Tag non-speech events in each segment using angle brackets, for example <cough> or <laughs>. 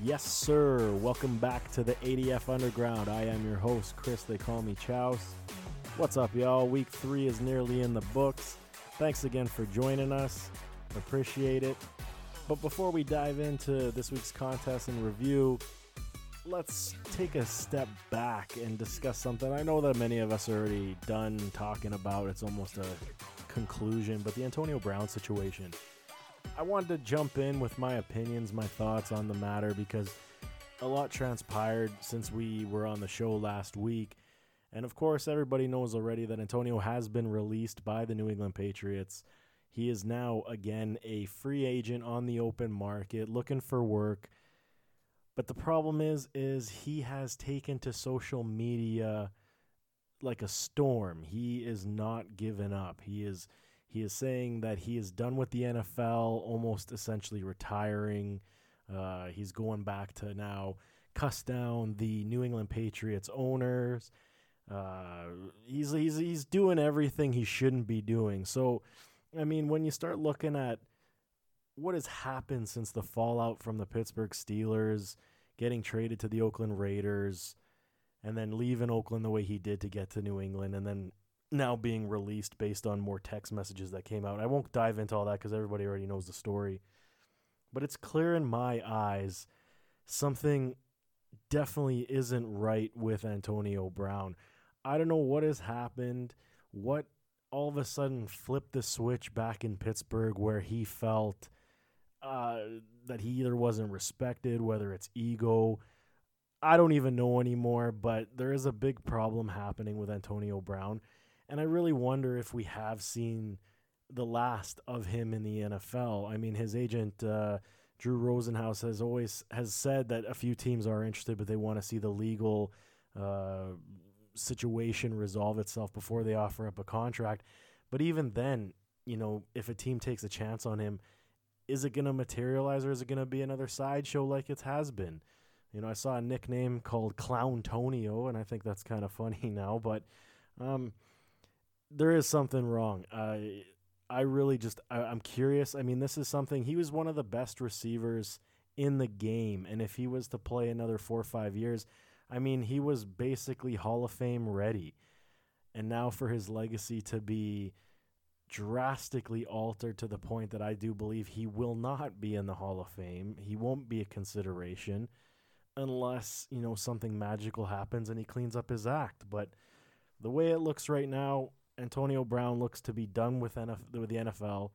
Yes, sir. Welcome back to the ADF Underground. I am your host, Chris. They call me Chows. What's up, y'all? Week three is nearly in the books. Thanks again for joining us. Appreciate it. But before we dive into this week's contest and review, let's take a step back and discuss something I know that many of us are already done talking about. It's almost a conclusion, but the Antonio Brown situation. I wanted to jump in with my opinions, my thoughts on the matter because a lot transpired since we were on the show last week. And of course, everybody knows already that Antonio has been released by the New England Patriots. He is now again a free agent on the open market looking for work. But the problem is is he has taken to social media like a storm. He is not giving up. He is he is saying that he is done with the NFL, almost essentially retiring. Uh, he's going back to now cuss down the New England Patriots owners. Uh, he's he's he's doing everything he shouldn't be doing. So, I mean, when you start looking at what has happened since the fallout from the Pittsburgh Steelers, getting traded to the Oakland Raiders, and then leaving Oakland the way he did to get to New England, and then now being released based on more text messages that came out. I won't dive into all that because everybody already knows the story. But it's clear in my eyes something definitely isn't right with Antonio Brown. I don't know what has happened, what all of a sudden flipped the switch back in Pittsburgh where he felt uh, that he either wasn't respected, whether it's ego. I don't even know anymore, but there is a big problem happening with Antonio Brown. And I really wonder if we have seen the last of him in the NFL. I mean, his agent uh, Drew Rosenhaus has always has said that a few teams are interested, but they want to see the legal uh, situation resolve itself before they offer up a contract. But even then, you know, if a team takes a chance on him, is it going to materialize or is it going to be another sideshow like it has been? You know, I saw a nickname called Clown Tonio, and I think that's kind of <laughs> funny now, but um, there is something wrong. I I really just I, I'm curious. I mean, this is something he was one of the best receivers in the game, and if he was to play another four or five years, I mean, he was basically Hall of Fame ready. And now for his legacy to be drastically altered to the point that I do believe he will not be in the Hall of Fame. He won't be a consideration unless, you know, something magical happens and he cleans up his act. But the way it looks right now, Antonio Brown looks to be done with, NF- with the NFL.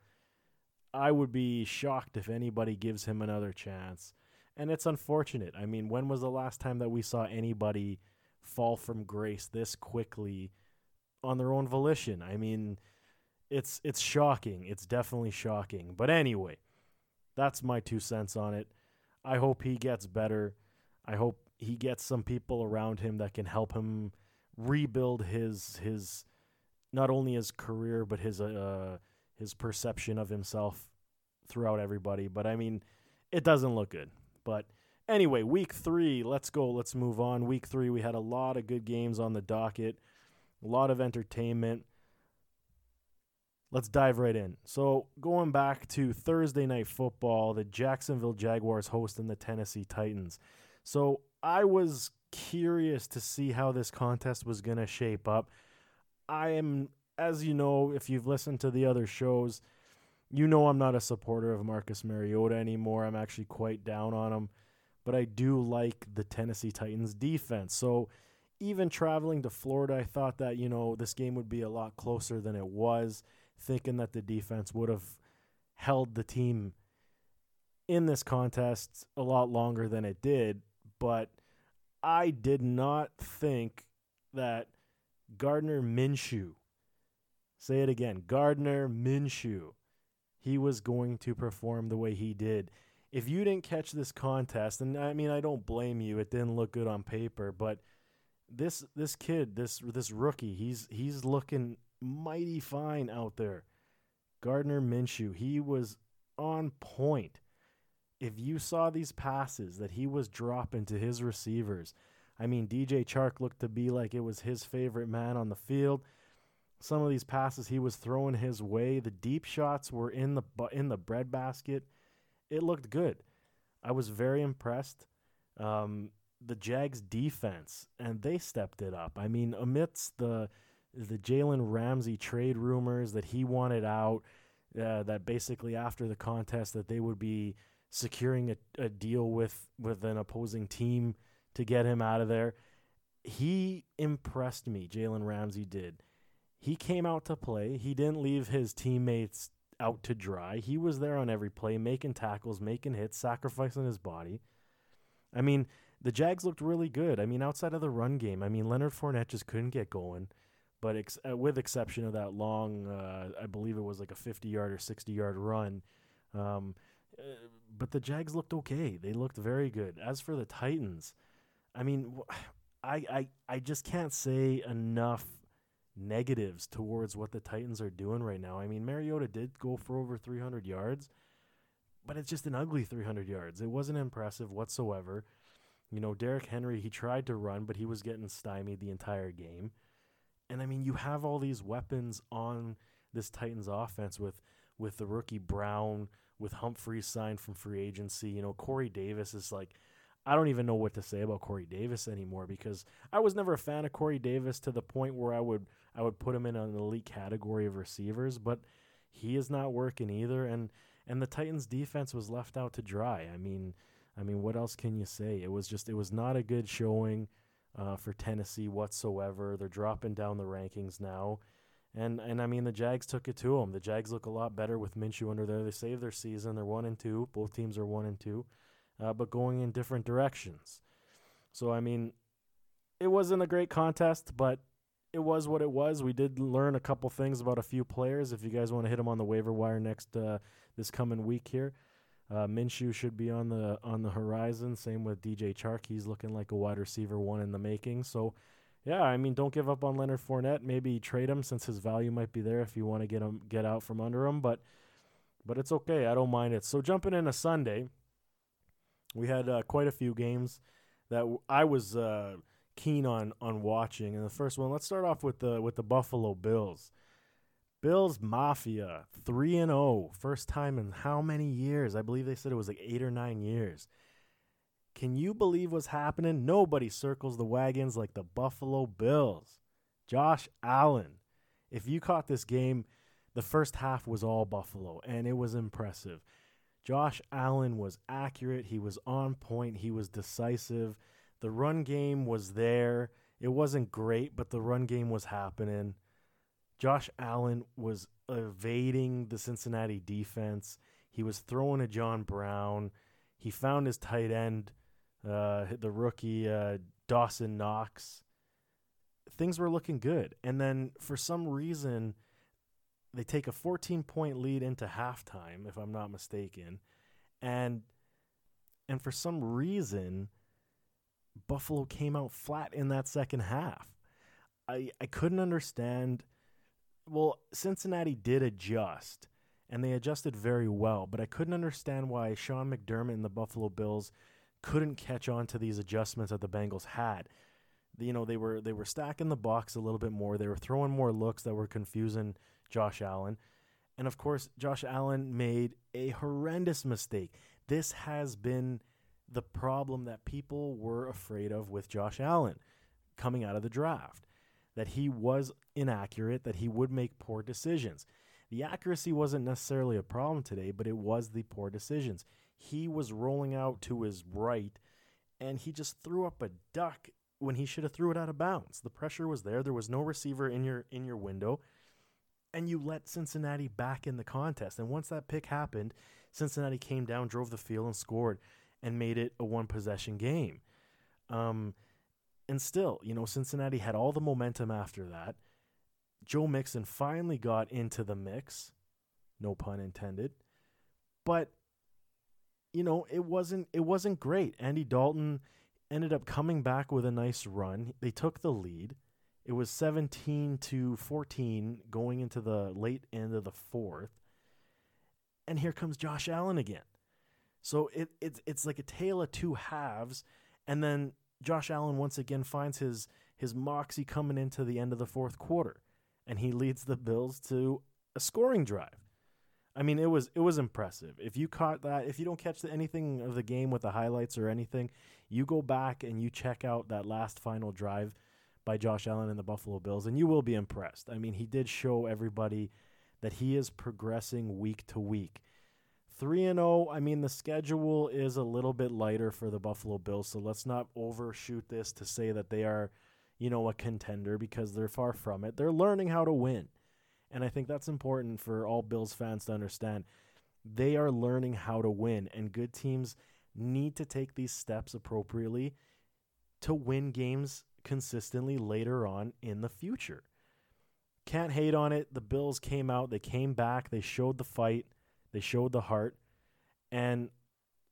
I would be shocked if anybody gives him another chance. And it's unfortunate. I mean, when was the last time that we saw anybody fall from grace this quickly on their own volition? I mean, it's it's shocking. It's definitely shocking. But anyway, that's my two cents on it. I hope he gets better. I hope he gets some people around him that can help him rebuild his his not only his career but his uh his perception of himself throughout everybody. But I mean, it doesn't look good. But anyway, week three, let's go. Let's move on. Week three, we had a lot of good games on the docket, a lot of entertainment. Let's dive right in. So, going back to Thursday night football, the Jacksonville Jaguars hosting the Tennessee Titans. So, I was curious to see how this contest was going to shape up. I am, as you know, if you've listened to the other shows, you know I'm not a supporter of Marcus Mariota anymore. I'm actually quite down on him, but I do like the Tennessee Titans defense. So, even traveling to Florida, I thought that, you know, this game would be a lot closer than it was thinking that the defense would have held the team in this contest a lot longer than it did, but I did not think that Gardner Minshew, say it again, Gardner Minshew, he was going to perform the way he did. If you didn't catch this contest, and I mean I don't blame you, it didn't look good on paper, but this this kid, this this rookie, he's he's looking mighty fine out there. Gardner Minshew, he was on point. If you saw these passes that he was dropping to his receivers, I mean, DJ Chark looked to be like it was his favorite man on the field. Some of these passes he was throwing his way, the deep shots were in the in the breadbasket. It looked good. I was very impressed. Um, the Jags defense, and they stepped it up. I mean, amidst the the Jalen Ramsey trade rumors that he wanted out, uh, that basically after the contest that they would be securing a, a deal with with an opposing team to get him out of there. He impressed me. Jalen Ramsey did. He came out to play. He didn't leave his teammates out to dry. He was there on every play, making tackles, making hits, sacrificing his body. I mean, the Jags looked really good. I mean, outside of the run game, I mean, Leonard Fournette just couldn't get going. But ex- uh, with exception of that long, uh, I believe it was like a 50 yard or 60 yard run. Um, uh, but the Jags looked okay. They looked very good. As for the Titans, I mean, <sighs> I, I, I just can't say enough negatives towards what the Titans are doing right now. I mean, Mariota did go for over 300 yards, but it's just an ugly 300 yards. It wasn't impressive whatsoever. You know, Derrick Henry, he tried to run, but he was getting stymied the entire game. And I mean, you have all these weapons on this Titans offense with with the rookie Brown, with Humphrey signed from free agency. You know, Corey Davis is like I don't even know what to say about Corey Davis anymore because I was never a fan of Corey Davis to the point where I would I would put him in an elite category of receivers, but he is not working either and and the Titans defense was left out to dry. I mean, I mean, what else can you say? It was just it was not a good showing uh, for Tennessee whatsoever. They're dropping down the rankings now, and and I mean the Jags took it to them. The Jags look a lot better with Minshew under there. They saved their season. They're one and two. Both teams are one and two, uh, but going in different directions. So I mean, it wasn't a great contest, but it was what it was. We did learn a couple things about a few players. If you guys want to hit them on the waiver wire next uh, this coming week here. Uh, Minshew should be on the on the horizon. Same with DJ Chark. He's looking like a wide receiver one in the making. So, yeah, I mean, don't give up on Leonard Fournette. Maybe trade him since his value might be there if you want to get him get out from under him. But but it's okay. I don't mind it. So jumping in a Sunday, we had uh, quite a few games that w- I was uh, keen on on watching. And the first one, let's start off with the with the Buffalo Bills. Bills Mafia 3 and 0, first time in how many years? I believe they said it was like 8 or 9 years. Can you believe what's happening? Nobody circles the wagons like the Buffalo Bills. Josh Allen. If you caught this game, the first half was all Buffalo and it was impressive. Josh Allen was accurate, he was on point, he was decisive. The run game was there. It wasn't great, but the run game was happening. Josh Allen was evading the Cincinnati defense. He was throwing to John Brown. He found his tight end, uh, the rookie uh, Dawson Knox. Things were looking good. And then for some reason, they take a 14 point lead into halftime, if I'm not mistaken. And and for some reason, Buffalo came out flat in that second half. I, I couldn't understand well, Cincinnati did adjust, and they adjusted very well, but I couldn't understand why Sean McDermott and the Buffalo Bills couldn't catch on to these adjustments that the Bengals had. You know, they were they were stacking the box a little bit more. They were throwing more looks that were confusing Josh Allen. And of course, Josh Allen made a horrendous mistake. This has been the problem that people were afraid of with Josh Allen coming out of the draft that he was inaccurate, that he would make poor decisions. The accuracy wasn't necessarily a problem today, but it was the poor decisions. He was rolling out to his right and he just threw up a duck when he should have threw it out of bounds. The pressure was there. There was no receiver in your in your window. And you let Cincinnati back in the contest. And once that pick happened, Cincinnati came down, drove the field, and scored, and made it a one possession game. Um, and still, you know, Cincinnati had all the momentum after that. Joe Mixon finally got into the mix, no pun intended. But you know, it wasn't it wasn't great. Andy Dalton ended up coming back with a nice run. They took the lead. It was 17 to 14 going into the late end of the fourth. And here comes Josh Allen again. So it, it's it's like a tale of two halves. And then Josh Allen once again finds his his moxie coming into the end of the fourth quarter. And he leads the Bills to a scoring drive. I mean, it was it was impressive. If you caught that, if you don't catch anything of the game with the highlights or anything, you go back and you check out that last final drive by Josh Allen and the Buffalo Bills, and you will be impressed. I mean, he did show everybody that he is progressing week to week. 3 and 0, I mean the schedule is a little bit lighter for the Buffalo Bills, so let's not overshoot this to say that they are, you know, a contender because they're far from it. They're learning how to win. And I think that's important for all Bills fans to understand. They are learning how to win and good teams need to take these steps appropriately to win games consistently later on in the future. Can't hate on it. The Bills came out, they came back, they showed the fight, they showed the heart. And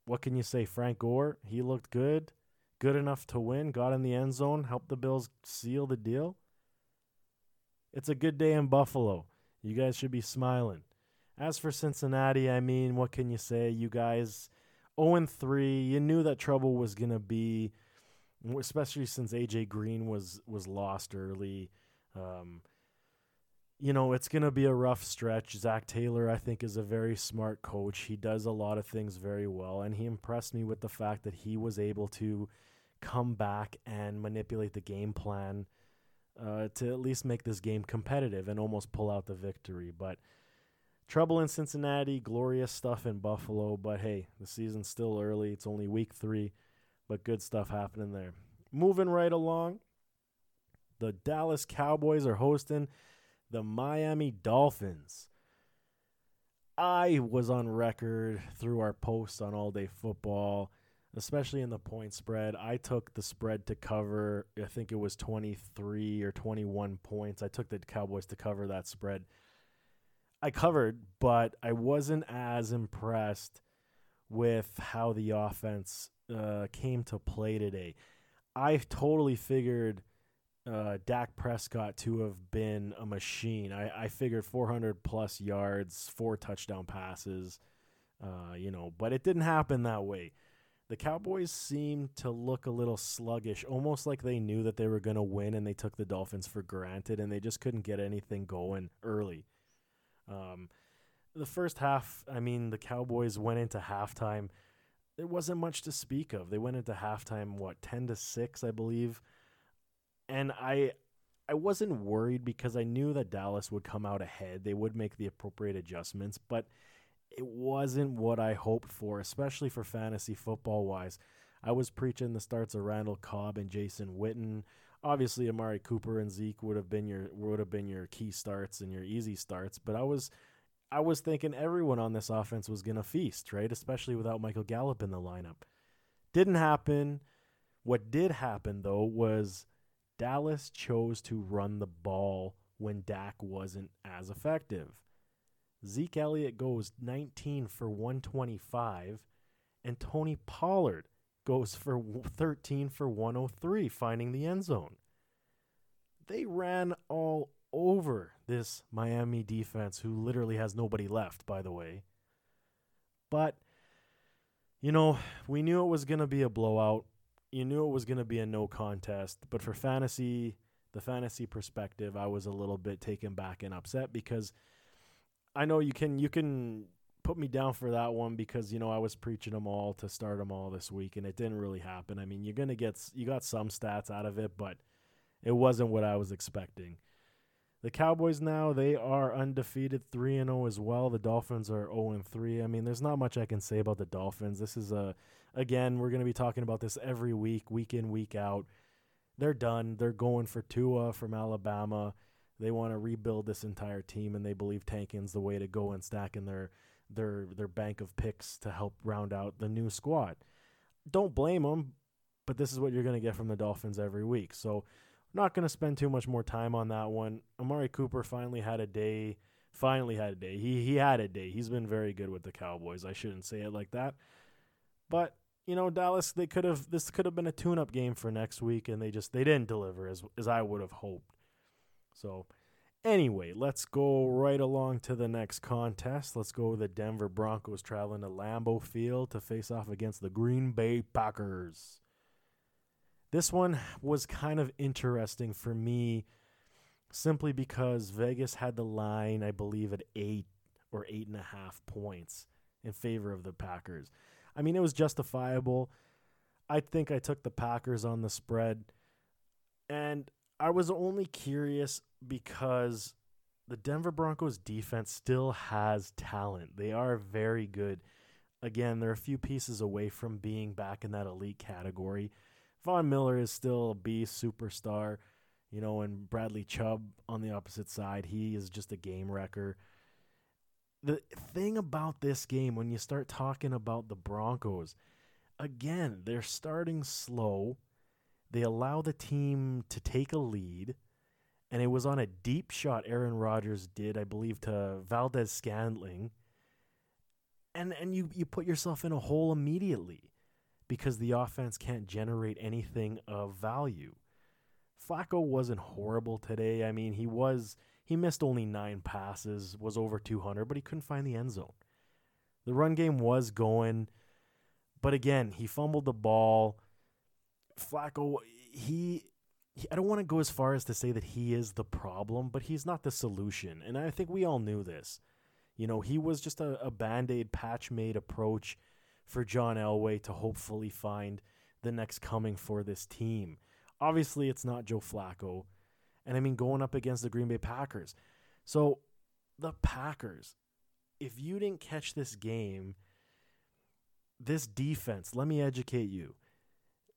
what can you say? Frank Gore, he looked good, good enough to win, got in the end zone, helped the Bills seal the deal. It's a good day in Buffalo. You guys should be smiling. As for Cincinnati, I mean, what can you say? You guys 0 3. You knew that trouble was going to be especially since AJ Green was was lost early. Um, you know, it's going to be a rough stretch. Zac Taylor, I think, is a very smart coach. He does a lot of things very well, and he impressed me with the fact that he was able to come back and manipulate the game plan uh, to at least make this game competitive and almost pull out the victory. But trouble in Cincinnati, glorious stuff in Buffalo. But hey, the season's still early. It's only week three but good stuff happening there. Moving right along, the Dallas Cowboys are hosting the Miami Dolphins. I was on record through our posts on All Day Football, especially in the point spread. I took the spread to cover, I think it was 23 or 21 points. I took the Cowboys to cover that spread. I covered, but I wasn't as impressed with how the offense uh, came to play today. I totally figured uh, Dak Prescott to have been a machine. I, I figured 400 plus yards, four touchdown passes, uh, you know, but it didn't happen that way. The Cowboys seemed to look a little sluggish, almost like they knew that they were going to win and they took the Dolphins for granted and they just couldn't get anything going early. Um, the first half, I mean, the Cowboys went into halftime there wasn't much to speak of. They went into halftime what 10 to 6, I believe. And I I wasn't worried because I knew that Dallas would come out ahead. They would make the appropriate adjustments, but it wasn't what I hoped for, especially for fantasy football wise. I was preaching the starts of Randall Cobb and Jason Witten. Obviously, Amari Cooper and Zeke would have been your would have been your key starts and your easy starts, but I was I was thinking everyone on this offense was to feast, right? Especially without Michael Gallup in the lineup. Didn't happen. What did happen, though, was Dallas chose to run the ball when Dak wasn't as effective. Zeke Elliott goes 19 for 125, and Tony Pollard goes for 13 for 103, finding the end zone. They ran all over this Miami defense, who literally has nobody left, by the way. But, you know, we knew it was going to be a blowout. You knew it was going to be a no contest. But for fantasy, the fantasy perspective, I was a little bit taken back and upset because I know you can you can put me down for that one because you know I was preaching them all to start them all this week and it didn't really happen. I mean, you're gonna get you got some stats out of it, but it wasn't what I was expecting. The Cowboys now they are undefeated, three and zero oh as well. The Dolphins are zero oh and three. I mean, there's not much I can say about the Dolphins. This is a again, we're to be talking about this every week, week in, week out. They're done. They're going for Tua from Alabama. They want to rebuild this entire team, and they believe tanking's the way to go and stacking their their their bank of picks to help round out the new squad. Don't blame them, but this is what you're going to get from the Dolphins every week. So not going to spend too much more time on that one. Amari Cooper finally had a day. Finally had a day. He he had a day. He's been very good with the Cowboys. I shouldn't say it like that. But, you know, Dallas they could have this could have been a tune-up game for next week and they just they didn't deliver as as I would have hoped. So, anyway, let's go right along to the next contest. Let's go with the Denver Broncos traveling to Lambeau Field to face off against the Green Bay Packers. This one was kind of interesting for me simply because Vegas had the line, I believe, at eight or eight and a half points in favor of the Packers. I mean, it was justifiable. I think I took the Packers on the spread. And I was only curious because the Denver Broncos defense still has talent. They are very good. Again, they're a few pieces away from being back in that elite category. Von Miller is still a B superstar, you know, and Bradley Chubb on the opposite side, he is just a game wrecker. The thing about this game, when you start talking about the Broncos, again, they're starting slow. They allow the team to take a lead, and it was on a deep shot Aaron Rodgers did, I believe, to Valdes-Scantling. And and you, you put yourself in a hole immediately because the offense can't generate anything of value. Flacco wasn't horrible today. I mean, he was he missed only 9 passes, was over 200, but he couldn't find the end zone. The run game was going, but again, he fumbled the ball. Flacco, he, I don't want to go as far as to say that he is the problem, but he's not the solution. And I think we all knew this. You know, he was just a, a band aid patch made approach for John Elway to hopefully find the next coming for this team. Obviously, it's not Joe Flacco. And I mean, going up against the Green Bay Packers. So, the Packers, if you didn't catch this game, this defense, let me educate you.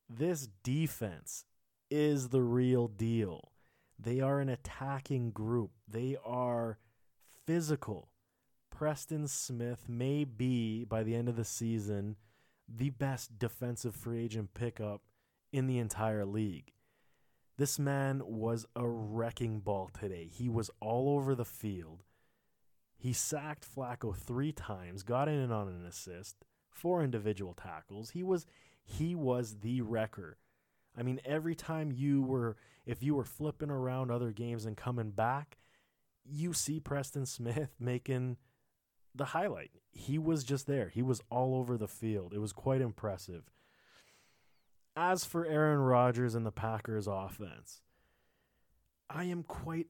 This defense is the real deal. They are an attacking group, they are physical. Preston Smith may be, by the end of the season, the best defensive free agent pickup in the entire league. This man was a wrecking ball today. He was all over the field. He sacked Flacco three times, got in on an assist, four individual tackles. He was he was the wrecker. I mean, every time you were if you were flipping around other games and coming back, you see Preston Smith <laughs> making the highlight. He was just there. He was all over the field. It was quite impressive. As for Aaron Rodgers and the Packers offense, I am quite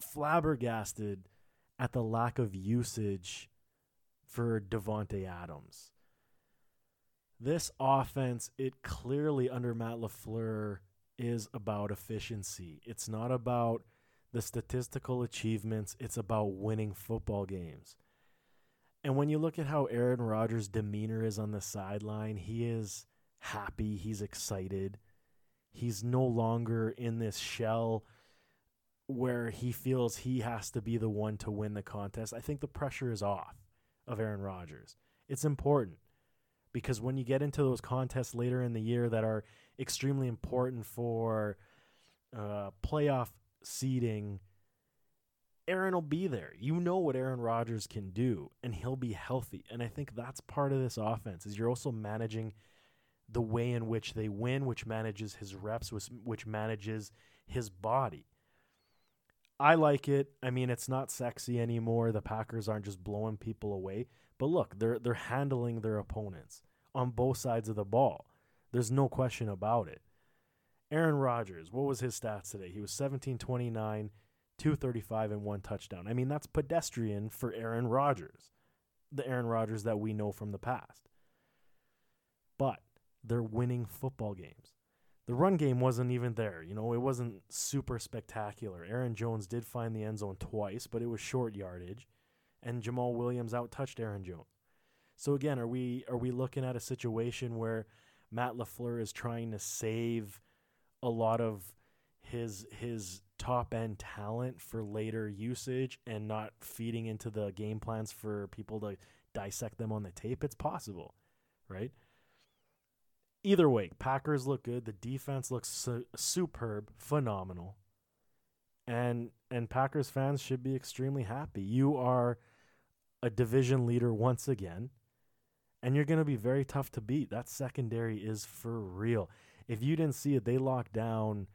flabbergasted at the lack of usage for Davante Adams. This offense, it clearly under Matt LaFleur is about efficiency. It's not about the statistical achievements, it's about winning football games. And when you look at how Aaron Rodgers' demeanor is on the sideline, he is happy, he's excited. He's no longer in this shell where he feels he has to be the one to win the contest. I think the pressure is off of Aaron Rodgers. It's important because when you get into those contests later in the year that are extremely important for uh, playoff seeding, Aaron will be there. You know what Aaron Rodgers can do, and he'll be healthy. And I think that's part of this offense is you're also managing the way in which they win, which manages his reps, which, which manages his body. I like it. I mean, it's not sexy anymore. The Packers aren't just blowing people away, but look, they're they're handling their opponents on both sides of the ball. There's no question about it. Aaron Rodgers, what was his stats today? He was 17 29, 235 and one touchdown. I mean, that's pedestrian for Aaron Rodgers, the Aaron Rodgers that we know from the past. But they're winning football games. The run game wasn't even there. You know, it wasn't super spectacular. Aaron Jones did find the end zone twice, but it was short yardage, and Jamaal Williams out touched Aaron Jones. So again, are we are we looking at a situation where Matt LaFleur is trying to save a lot of his his top end talent for later usage and not feeding into the game plans for people to dissect them on the tape, it's possible, right? Either way, Packers look good. The defense looks su- superb, phenomenal. And and Packers fans should be extremely happy. You are a division leader once again, and you're going to be very tough to beat. That secondary is for real. If you didn't see it, they locked down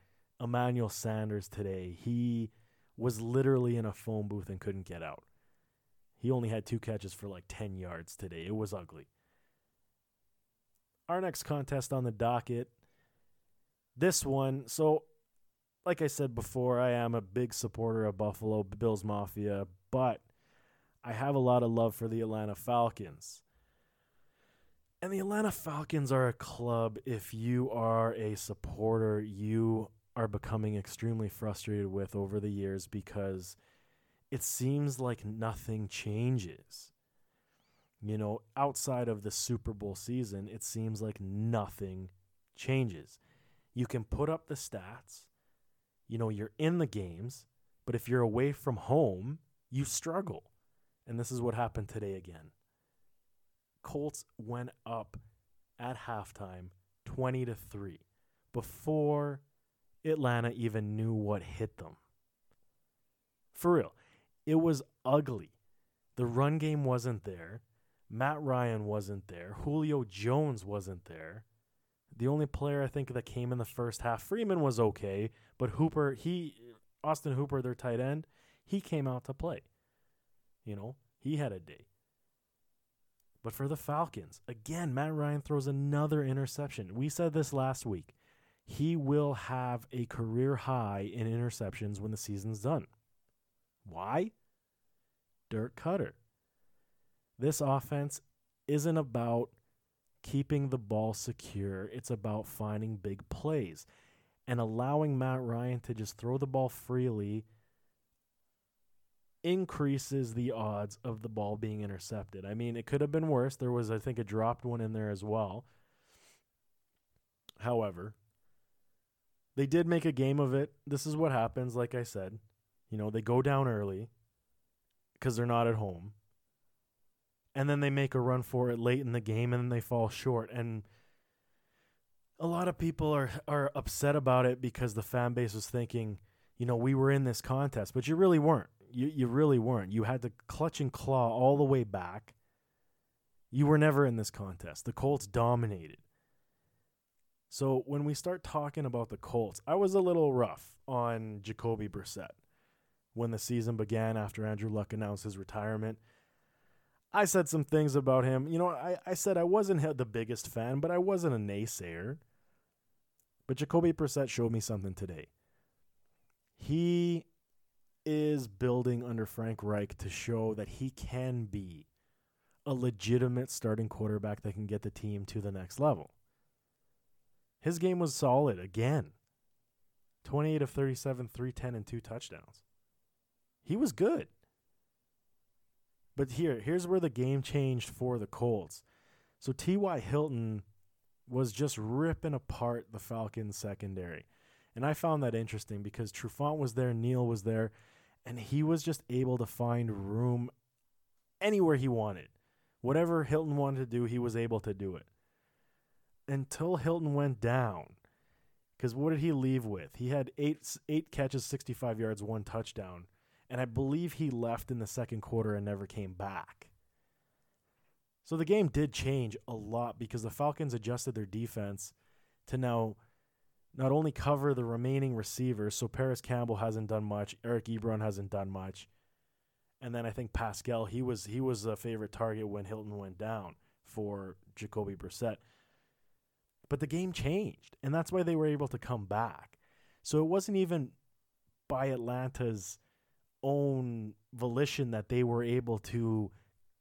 Emmanuel Sanders today. He was literally in a phone booth and couldn't get out. He only had two catches for like 10 yards today. It was ugly. Our next contest on the docket. This one, so like I said before, I am a big supporter of Buffalo Bills Mafia, but I have a lot of love for the Atlanta Falcons. And the Atlanta Falcons are a club, if you are a supporter, you are becoming extremely frustrated with over the years because it seems like nothing changes. You know, outside of the Super Bowl season, it seems like nothing changes. You can put up the stats, you know, you're in the games, but if you're away from home, you struggle. And this is what happened today again. Colts went up at halftime 20 to 3 before Atlanta even knew what hit them. For real, it was ugly. The run game wasn't there. Matt Ryan wasn't there. Julio Jones wasn't there. The only player I think that came in the first half, Freeman was okay, but Hooper, he Austin Hooper, their tight end, he came out to play. You know, he had a day. But for the Falcons, again, Matt Ryan throws another interception. We said this last week. He will have a career high in interceptions when the season's done. Why? Dirk Koetter. This offense isn't about keeping the ball secure, it's about finding big plays and allowing Matt Ryan to just throw the ball freely increases the odds of the ball being intercepted. I mean, it could have been worse. There was, I think, a dropped one in there as well. However, they did make a game of it. This is what happens, like I said. You know, they go down early because they're not at home. And then they make a run for it late in the game and then they fall short. And a lot of people are, are upset about it because the fan base was thinking, you know, we were in this contest, but you really weren't. You you really weren't. You had to clutch and claw all the way back. You were never in this contest. The Colts dominated. So when we start talking about the Colts, I was a little rough on Jacoby Brissett when the season began after Andrew Luck announced his retirement. I said some things about him. You know, I, I said I wasn't the biggest fan, but I wasn't a naysayer. But Jacoby Brissett showed me something today. He is building under Frank Reich to show that he can be a legitimate starting quarterback that can get the team to the next level. His game was solid again 28 of 37, 310, and two touchdowns. He was good. But here, here's where the game changed for the Colts. So T.Y. Hilton was just ripping apart the Falcons secondary. And I found that interesting because Trufant was there, Neal was there, and he was just able to find room anywhere he wanted. Whatever Hilton wanted to do, he was able to do it. Until Hilton went down. Because what did he leave with? He had eight eight catches, 65 yards, one touchdown. And I believe he left in the second quarter and never came back. So the game did change a lot because the Falcons adjusted their defense to now not only cover the remaining receivers, so Parris Campbell hasn't done much, Eric Ebron hasn't done much, and then I think Pascal he was he was a favorite target when Hilton went down for Jacoby Brissett. But the game changed, and that's why they were able to come back. So it wasn't even by Atlanta's own volition that they were able to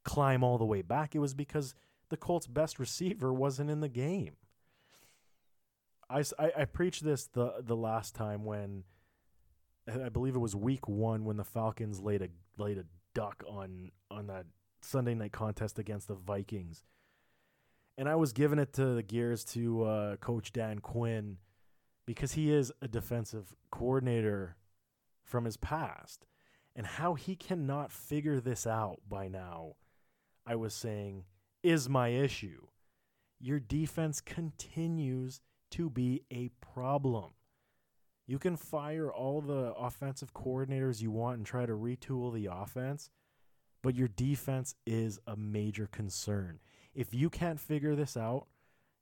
climb all the way back. It was because the Colts' best receiver wasn't in the game. I, I, I preached this the the last time when I believe it was week one when the Falcons laid a laid a duck on on that Sunday night contest against the Vikings, and I was giving it to the gears to uh, Coach Dan Quinn because he is a defensive coordinator from his past, and how he cannot figure this out by now. I was saying is my issue. Your defense continues to be a problem. You can fire all the offensive coordinators you want and try to retool the offense, but your defense is a major concern. If you can't figure this out,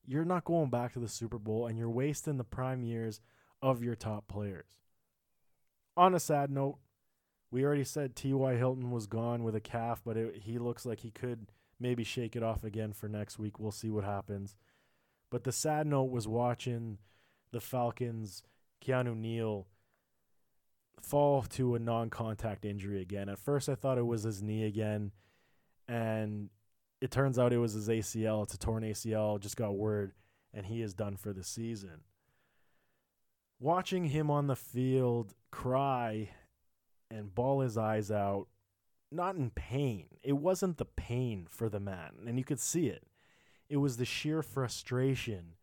you're not going back to the Super Bowl and you're wasting the prime years of your top players. On a sad note, We already said T.Y. Hilton was gone with a calf, but it, he looks like he could maybe shake it off again for next week. We'll see what happens. But the sad note was watching the Falcons, Keanu Neal, fall to a non contact injury again. At first, I thought it was his knee again, and it turns out it was his ACL. It's a torn ACL, just got word, and he is done for the season. Watching him on the field cry and bawl his eyes out, not in pain. It wasn't the pain for the man, and you could see it. It was the sheer frustration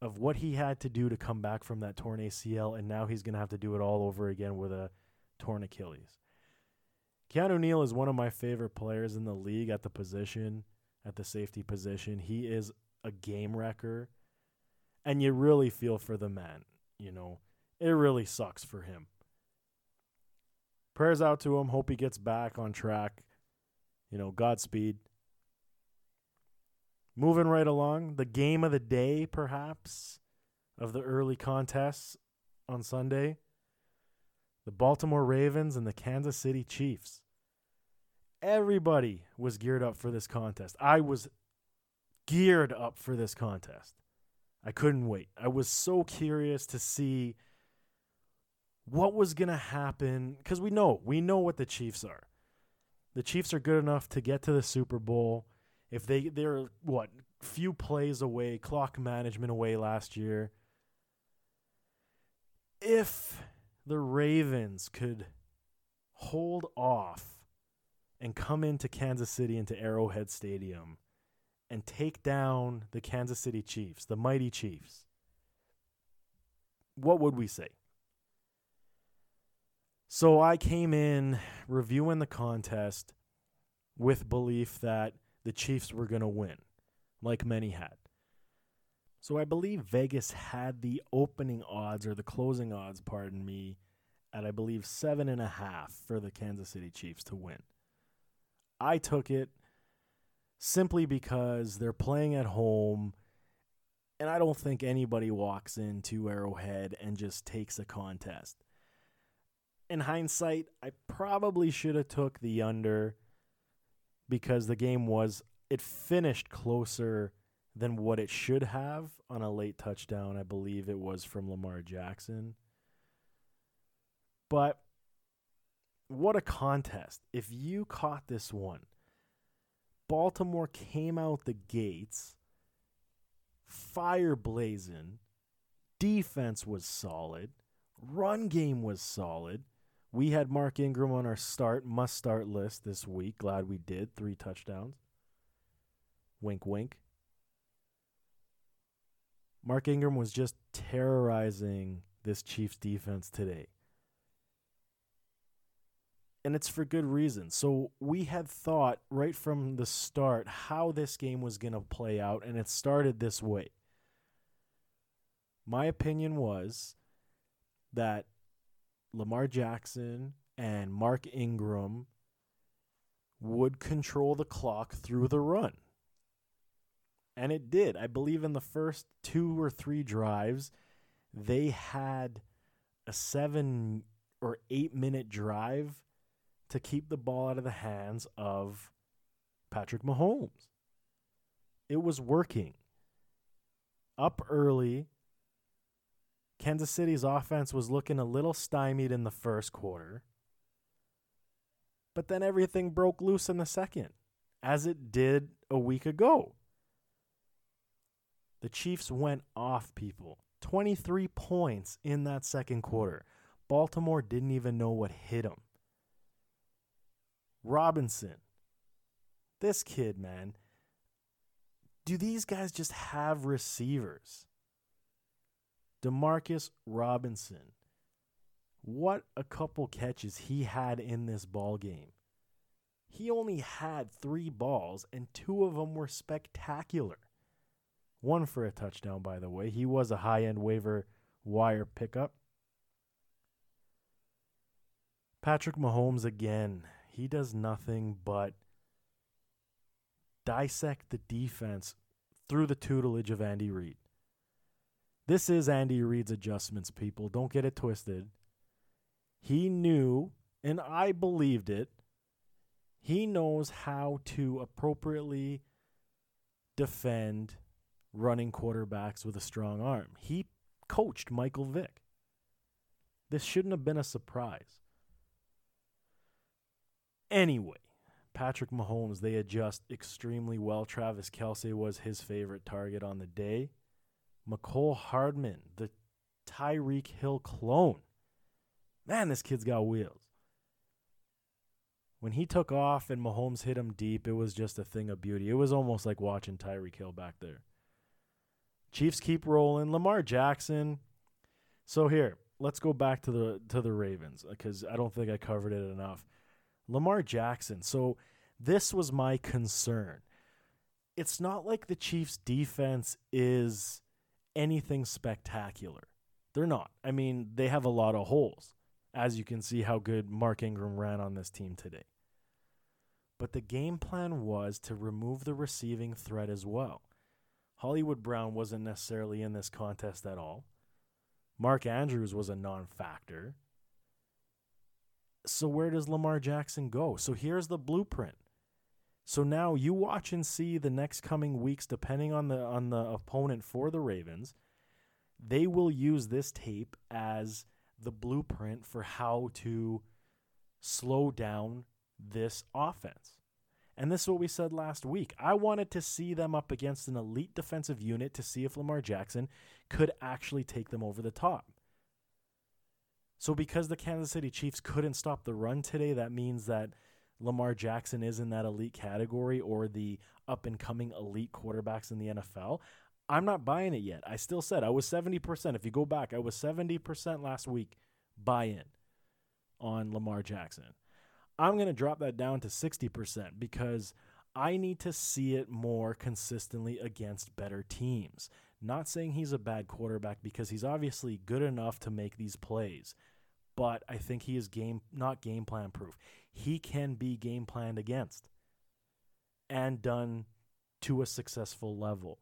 of what he had to do to come back from that torn ACL, and now he's going to have to do it all over again with a torn Achilles. Keanu Neal is one of my favorite players in the league at the position, at the safety position. He is a game wrecker, and you really feel for the man. You know, it really sucks for him. Prayers out to him. Hope he gets back on track. You know, Godspeed. Moving right along, the game of the day, perhaps, of the early contests on Sunday the Baltimore Ravens and the Kansas City Chiefs. Everybody was geared up for this contest. I was geared up for this contest. I couldn't wait. I was so curious to see what was going to happen because we know, we know what the Chiefs are. The Chiefs are good enough to get to the Super Bowl if they they're what few plays away, clock management away last year. If the Ravens could hold off and come into Kansas City into Arrowhead Stadium and take down the Kansas City Chiefs, the mighty Chiefs, what would we say? So I came in reviewing the contest with belief that the Chiefs were going to win, like many had. So I believe Vegas had the opening odds or the closing odds, pardon me, at I believe seven and a half for the Kansas City Chiefs to win. I took it simply because they're playing at home, and I don't think anybody walks into Arrowhead and just takes a contest. In hindsight, I probably should have took the under because the game was it finished closer than what it should have on a late touchdown. I believe it was from Lamar Jackson. But what a contest. If you caught this one, Baltimore came out the gates fire blazing. Defense was solid. Run game was solid. We had Mark Ingram on our start, must start list this week. Glad we did. Three touchdowns. Wink, wink. Mark Ingram was just terrorizing this Chiefs defense today. And it's for good reason. So we had thought right from the start how this game was going to play out, and it started this way. My opinion was that Lamar Jackson and Mark Ingram would control the clock through the run. And it did. I believe in the first two or three drives, they had a seven or eight minute drive to keep the ball out of the hands of Patrick Mahomes. It was working. Up early, Kansas City's offense was looking a little stymied in the first quarter. But then everything broke loose in the second, as it did a week ago. The Chiefs went off people. 23 points in that second quarter. Baltimore didn't even know what hit them. Robinson. This kid, man. Do these guys just have receivers? Demarcus Robinson. What a couple catches he had in this ball game. He only had 3 balls and two of them were spectacular. One for a touchdown by the way. He was a high-end waiver wire pickup. Patrick Mahomes again. He does nothing but dissect the defense through the tutelage of Andy Reid. This is Andy Reid's adjustments, people. Don't get it twisted. He knew and I believed it. He knows how to appropriately defend running quarterbacks with a strong arm. He coached Michael Vick. This shouldn't have been a surprise. Anyway, Patrick Mahomes, they adjust extremely well. Travis Kelce was his favorite target on the day. Mecole Hardman, the Tyreek Hill clone. Man, this kid's got wheels. When he took off and Mahomes hit him deep, it was just a thing of beauty. It was almost like watching Tyreek Hill back there. Chiefs keep rolling. Lamar Jackson. So here, let's go back to the to the Ravens because I don't think I covered it enough. Lamar Jackson. So this was my concern. It's not like the Chiefs defense is anything spectacular. They're not. I mean, they have a lot of holes, as you can see how good Mark Ingram ran on this team today. But the game plan was to remove the receiving threat as well. Hollywood Brown wasn't necessarily in this contest at all. Mark Andrews was a non factor. So, where does Lamar Jackson go? So, here's the blueprint. So now you watch and see the next coming weeks, depending on the on the opponent for the Ravens, they will use this tape as the blueprint for how to slow down this offense. And this is what we said last week. I wanted to see them up against an elite defensive unit to see if Lamar Jackson could actually take them over the top. So, because the Kansas City Chiefs couldn't stop the run today, that means that Lamar Jackson is in that elite category or the up and coming elite quarterbacks in the NFL. I'm not buying it yet. I still said I was 70%. If you go back, I was 70% last week buy in on Lamar Jackson. I'm going to drop that down to 60% because I need to see it more consistently against better teams. Not saying he's a bad quarterback because he's obviously good enough to make these plays, but I think he is game not game plan proof. He can be game planned against and done to a successful level.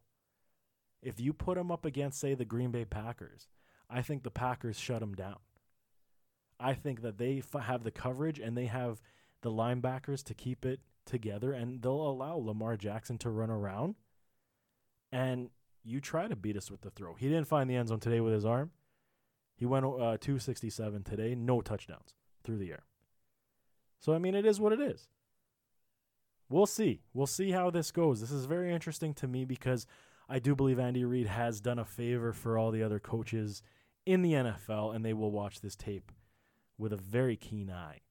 If you put him up against say the Green Bay Packers, I think the Packers shut him down. I think that they f- have the coverage and they have the linebackers to keep it together, and they'll allow Lamar Jackson to run around. And you try to beat us with the throw. He didn't find the end zone today with his arm. He went uh, 267 today, no touchdowns through the air. So, I mean, it is what it is. We'll see. We'll see how this goes. This is very interesting to me because I do believe Andy Reid has done a favor for all the other coaches in the NFL, and they will watch this tape with a very keen eye.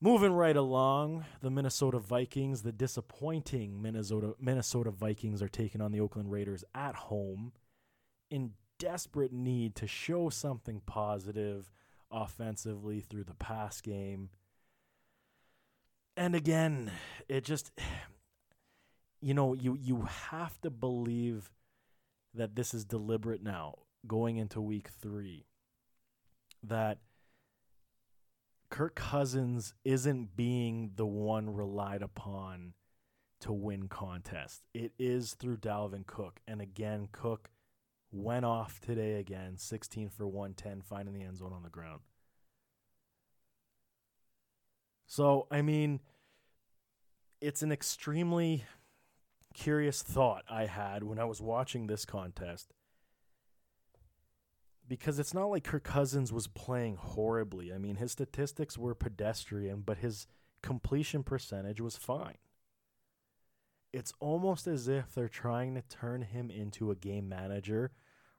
Moving right along, the Minnesota Vikings, the disappointing Minnesota Minnesota Vikings are taking on the Oakland Raiders at home in desperate need to show something positive offensively through the pass game. And again, it just <sighs> you know, you you have to believe that this is deliberate now going into week 3 that Kirk Cousins isn't being the one relied upon to win contests. It is through Dalvin Cook. And again, Cook went off today again, 16 for 110, finding the end zone on the ground. So, I mean, it's an extremely curious thought I had when I was watching this contest because it's not like Kirk Cousins was playing horribly. I mean, his statistics were pedestrian, but his completion percentage was fine. It's almost as if they're trying to turn him into a game manager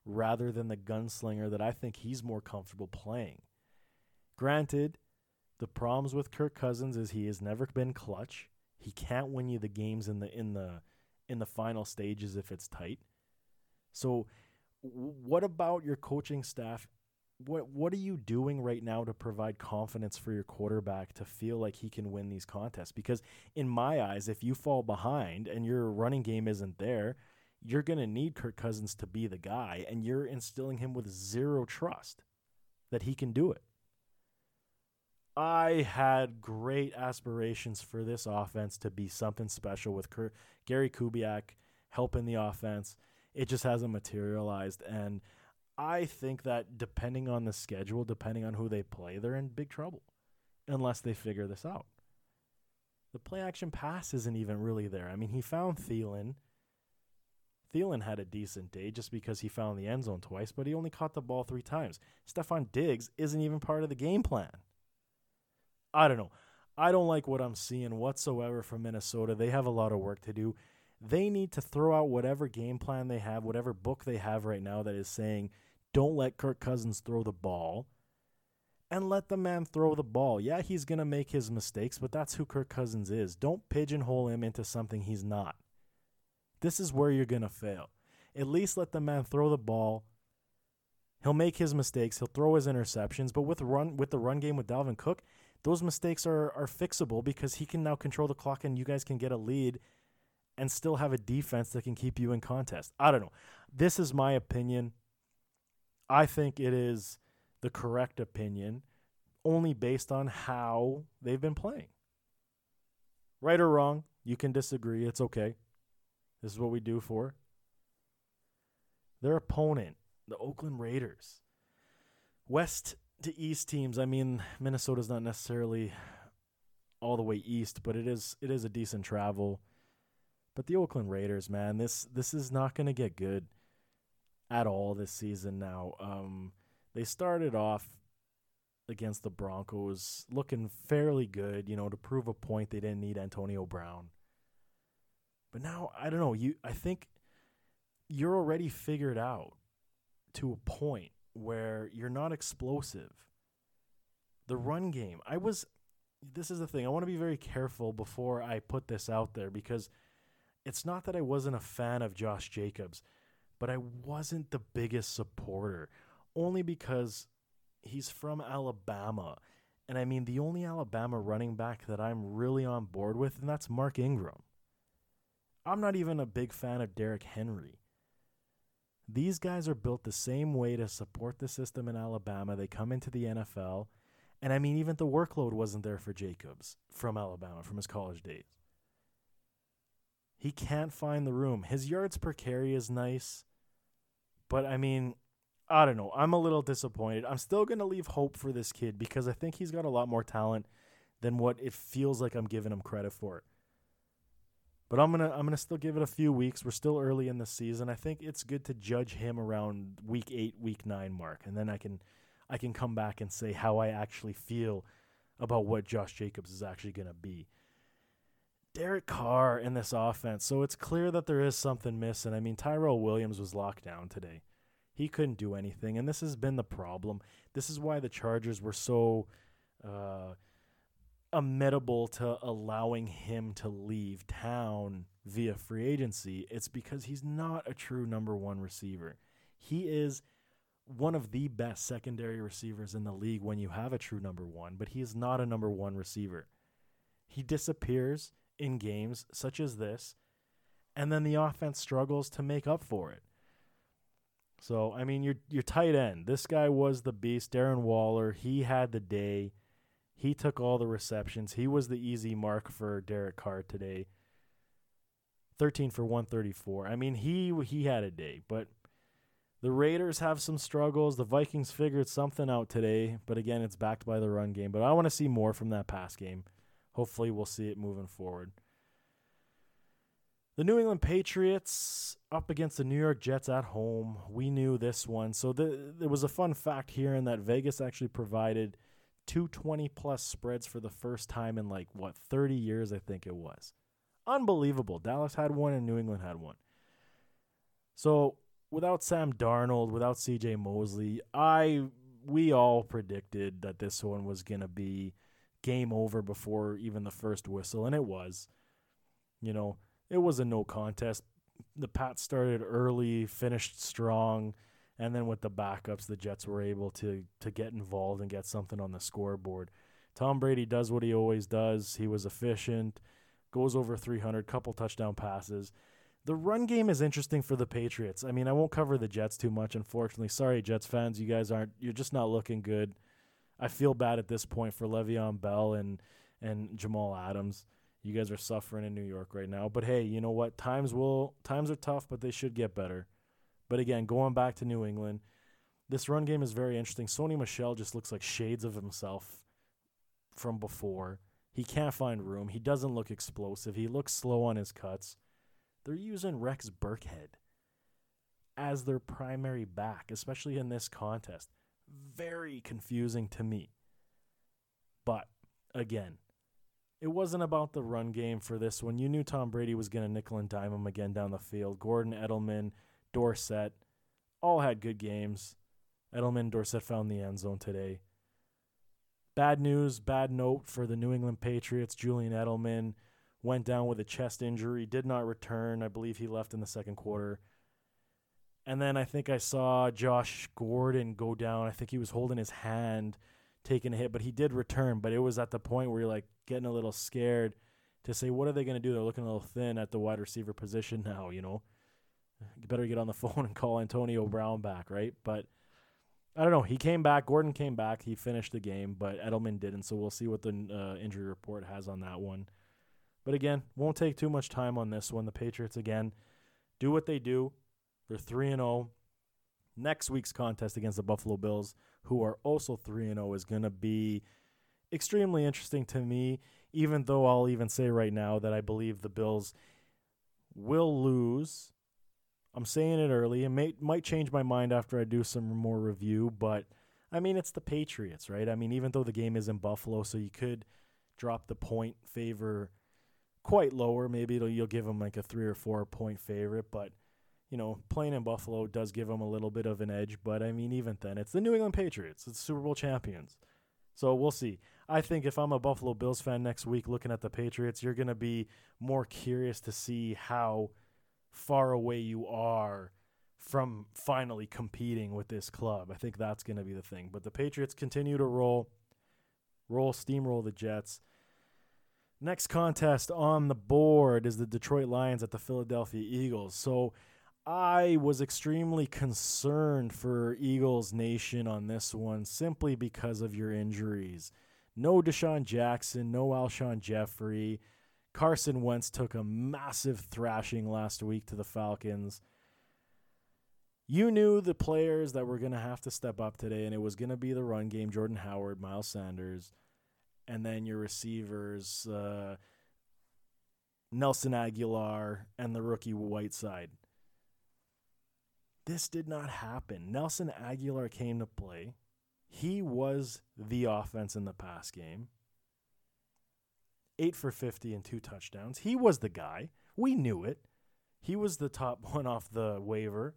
rather than the gunslinger that I think he's more comfortable playing. Granted, the problems with Kirk Cousins is he has never been clutch. He can't win you the games in the in the in the final stages if it's tight. So what about your coaching staff? What what are you doing right now to provide confidence for your quarterback to feel like he can win these contests? Because in my eyes, if you fall behind and your running game isn't there, you're going to need Kirk Cousins to be the guy and you're instilling him with zero trust that he can do it. I had great aspirations for this offense to be something special with Kurt, Gary Kubiak helping the offense it just hasn't materialized. And I think that depending on the schedule, depending on who they play, they're in big trouble unless they figure this out. The play action pass isn't even really there. I mean, he found Thielen. Thielen had a decent day just because he found the end zone twice, but he only caught the ball three times. Stefon Diggs isn't even part of the game plan. I don't know. I don't like what I'm seeing whatsoever from Minnesota. They have a lot of work to do. They need to throw out whatever game plan they have, whatever book they have right now that is saying, don't let Kirk Cousins throw the ball and let the man throw the ball. Yeah, he's going to make his mistakes, but that's who Kirk Cousins is. Don't pigeonhole him into something he's not. This is where you're going to fail. At least let the man throw the ball. He'll make his mistakes, he'll throw his interceptions, but with run with the run game with Dalvin Cook, those mistakes are are fixable because he can now control the clock and you guys can get a lead and still have a defense that can keep you in contest. I don't know. This is my opinion. I think it is the correct opinion only based on how they've been playing. Right or wrong, you can disagree. It's okay. This is what we do for. Their opponent, the Oakland Raiders. West to east teams, I mean, Minnesota's not necessarily all the way east, but it is it is a decent travel. But the Oakland Raiders, man, this this is not going to get good at all this season now. Um, they started off against the Broncos looking fairly good, you know, to prove a point they didn't need Antonio Brown. But now, I don't know, you I think you're already figured out to a point where you're not explosive. The run game. I was this is the thing. I want to be very careful before I put this out there because it's not that I wasn't a fan of Josh Jacobs, but I wasn't the biggest supporter only because he's from Alabama. And I mean, the only Alabama running back that I'm really on board with, and that's Mark Ingram. I'm not even a big fan of Derrick Henry. These guys are built the same way to support the system in Alabama. They come into the NFL. And I mean, even the workload wasn't there for Jacobs from Alabama, from his college days. He can't find the room. His yards per carry is nice. But I mean, I don't know. I'm a little disappointed. I'm still going to leave hope for this kid because I think he's got a lot more talent than what it feels like I'm giving him credit for. But I'm going to I'm going to still give it a few weeks. We're still early in the season. I think it's good to judge him around week 8, week 9 mark and then I can I can come back and say how I actually feel about what Josh Jacobs is actually going to be. Derek Carr in this offense. So it's clear that there is something missing. I mean, Tyrell Williams was locked down today. He couldn't do anything, and this has been the problem. This is why the Chargers were so uh, amenable to allowing him to leave town via free agency. It's because he's not a true number one receiver. He is one of the best secondary receivers in the league when you have a true number one, but he is not a number one receiver. He disappears in games such as this, and then the offense struggles to make up for it. So I mean, your your tight end. This guy was the beast, Darren Waller. He had the day. He took all the receptions. He was the easy mark for Derek Carr today. 13 for 134. I mean, he he had a day, but the Raiders have some struggles. The Vikings figured something out today, but again, it's backed by the run game. But I want to see more from that pass game. Hopefully, we'll see it moving forward. The New England Patriots up against the New York Jets at home. We knew this one. So the, there was a fun fact here in that Vegas actually provided 220 plus spreads for the first time in like, what, 30 years, I think it was. Unbelievable. Dallas had one and New England had one. So without Sam Darnold, without CJ Mosley, I we all predicted that this one was going to be game over before even the first whistle and it was. You know, it was a no contest. The Pats started early, finished strong, and then with the backups, the Jets were able to to get involved and get something on the scoreboard. Tom Brady does what he always does. He was efficient, goes over 300, couple touchdown passes. The run game is interesting for the Patriots. I mean, I won't cover the Jets too much, unfortunately. Sorry, Jets fans, you guys aren't. You're just not looking good. I feel bad at this point for Le'Veon Bell and and Jamal Adams. You guys are suffering in New York right now. But hey, you know what? Times will times are tough, but they should get better. But again, going back to New England, This run game is very interesting. Sony Michel just looks like shades of himself from before. He can't find room. He doesn't look explosive. He looks slow on his cuts. They're using Rex Burkhead as their primary back, especially in this contest. Very confusing to me. But again, it wasn't about the run game for this one. You knew Tom Brady was going to nickel and dime him again down the field. Gordon, Edelman, Dorsett all had good games. Edelman, Dorsett found the end zone today. Bad news, bad note for the New England Patriots. Julian Edelman went down with a chest injury, did not return. I believe he left in the second quarter. And then I think I saw Josh Gordon go down. I think he was holding his hand taking a hit, but he did return. But it was at the point where you're like getting a little scared to say, what are they going to do? They're looking a little thin at the wide receiver position now, you know. You better get on the <laughs> phone and call Antonio Brown back, right? But I don't know. He came back. Gordon came back. He finished the game, but Edelman didn't. So we'll see what the uh, injury report has on that one. But again, won't take too much time on this one. The Patriots again do what they do. They're 3 and 0. Next week's contest against the Buffalo Bills who are also 3 and 0 is going to be extremely interesting to me even though I'll even say right now that I believe the Bills will lose. I'm saying it early. It may might change my mind after I do some more review, but I mean it's the Patriots, right? I mean even though the game is in Buffalo, so you could drop the point favor quite lower. Maybe it'll you'll give them like a three or four point favorite, but you know, playing in Buffalo does give them a little bit of an edge, but I mean, even then, it's the New England Patriots. It's Super Bowl champions. So we'll see. I think if I'm a Buffalo Bills fan next week looking at the Patriots, you're going to be more curious to see how far away you are from finally competing with this club. I think that's going to be the thing. But the Patriots continue to roll, roll, steamroll the Jets. Next contest on the board is the Detroit Lions at the Philadelphia Eagles. So I was extremely concerned for Eagles Nation on this one simply because of your injuries. No DeSean Jackson, no Alshon Jeffery. Carson Wentz took a massive thrashing last week to the Falcons. You knew the players that were going to have to step up today, and it was going to be the run game Jordan Howard, Miles Sanders, and then your receivers, uh, Nelson Agholor, and the rookie Whiteside. This did not happen. Nelson Agholor came to play. He was the offense in the pass game. Eight for 50 and two touchdowns. He was the guy. We knew it. He was the top <laughs> one off the waiver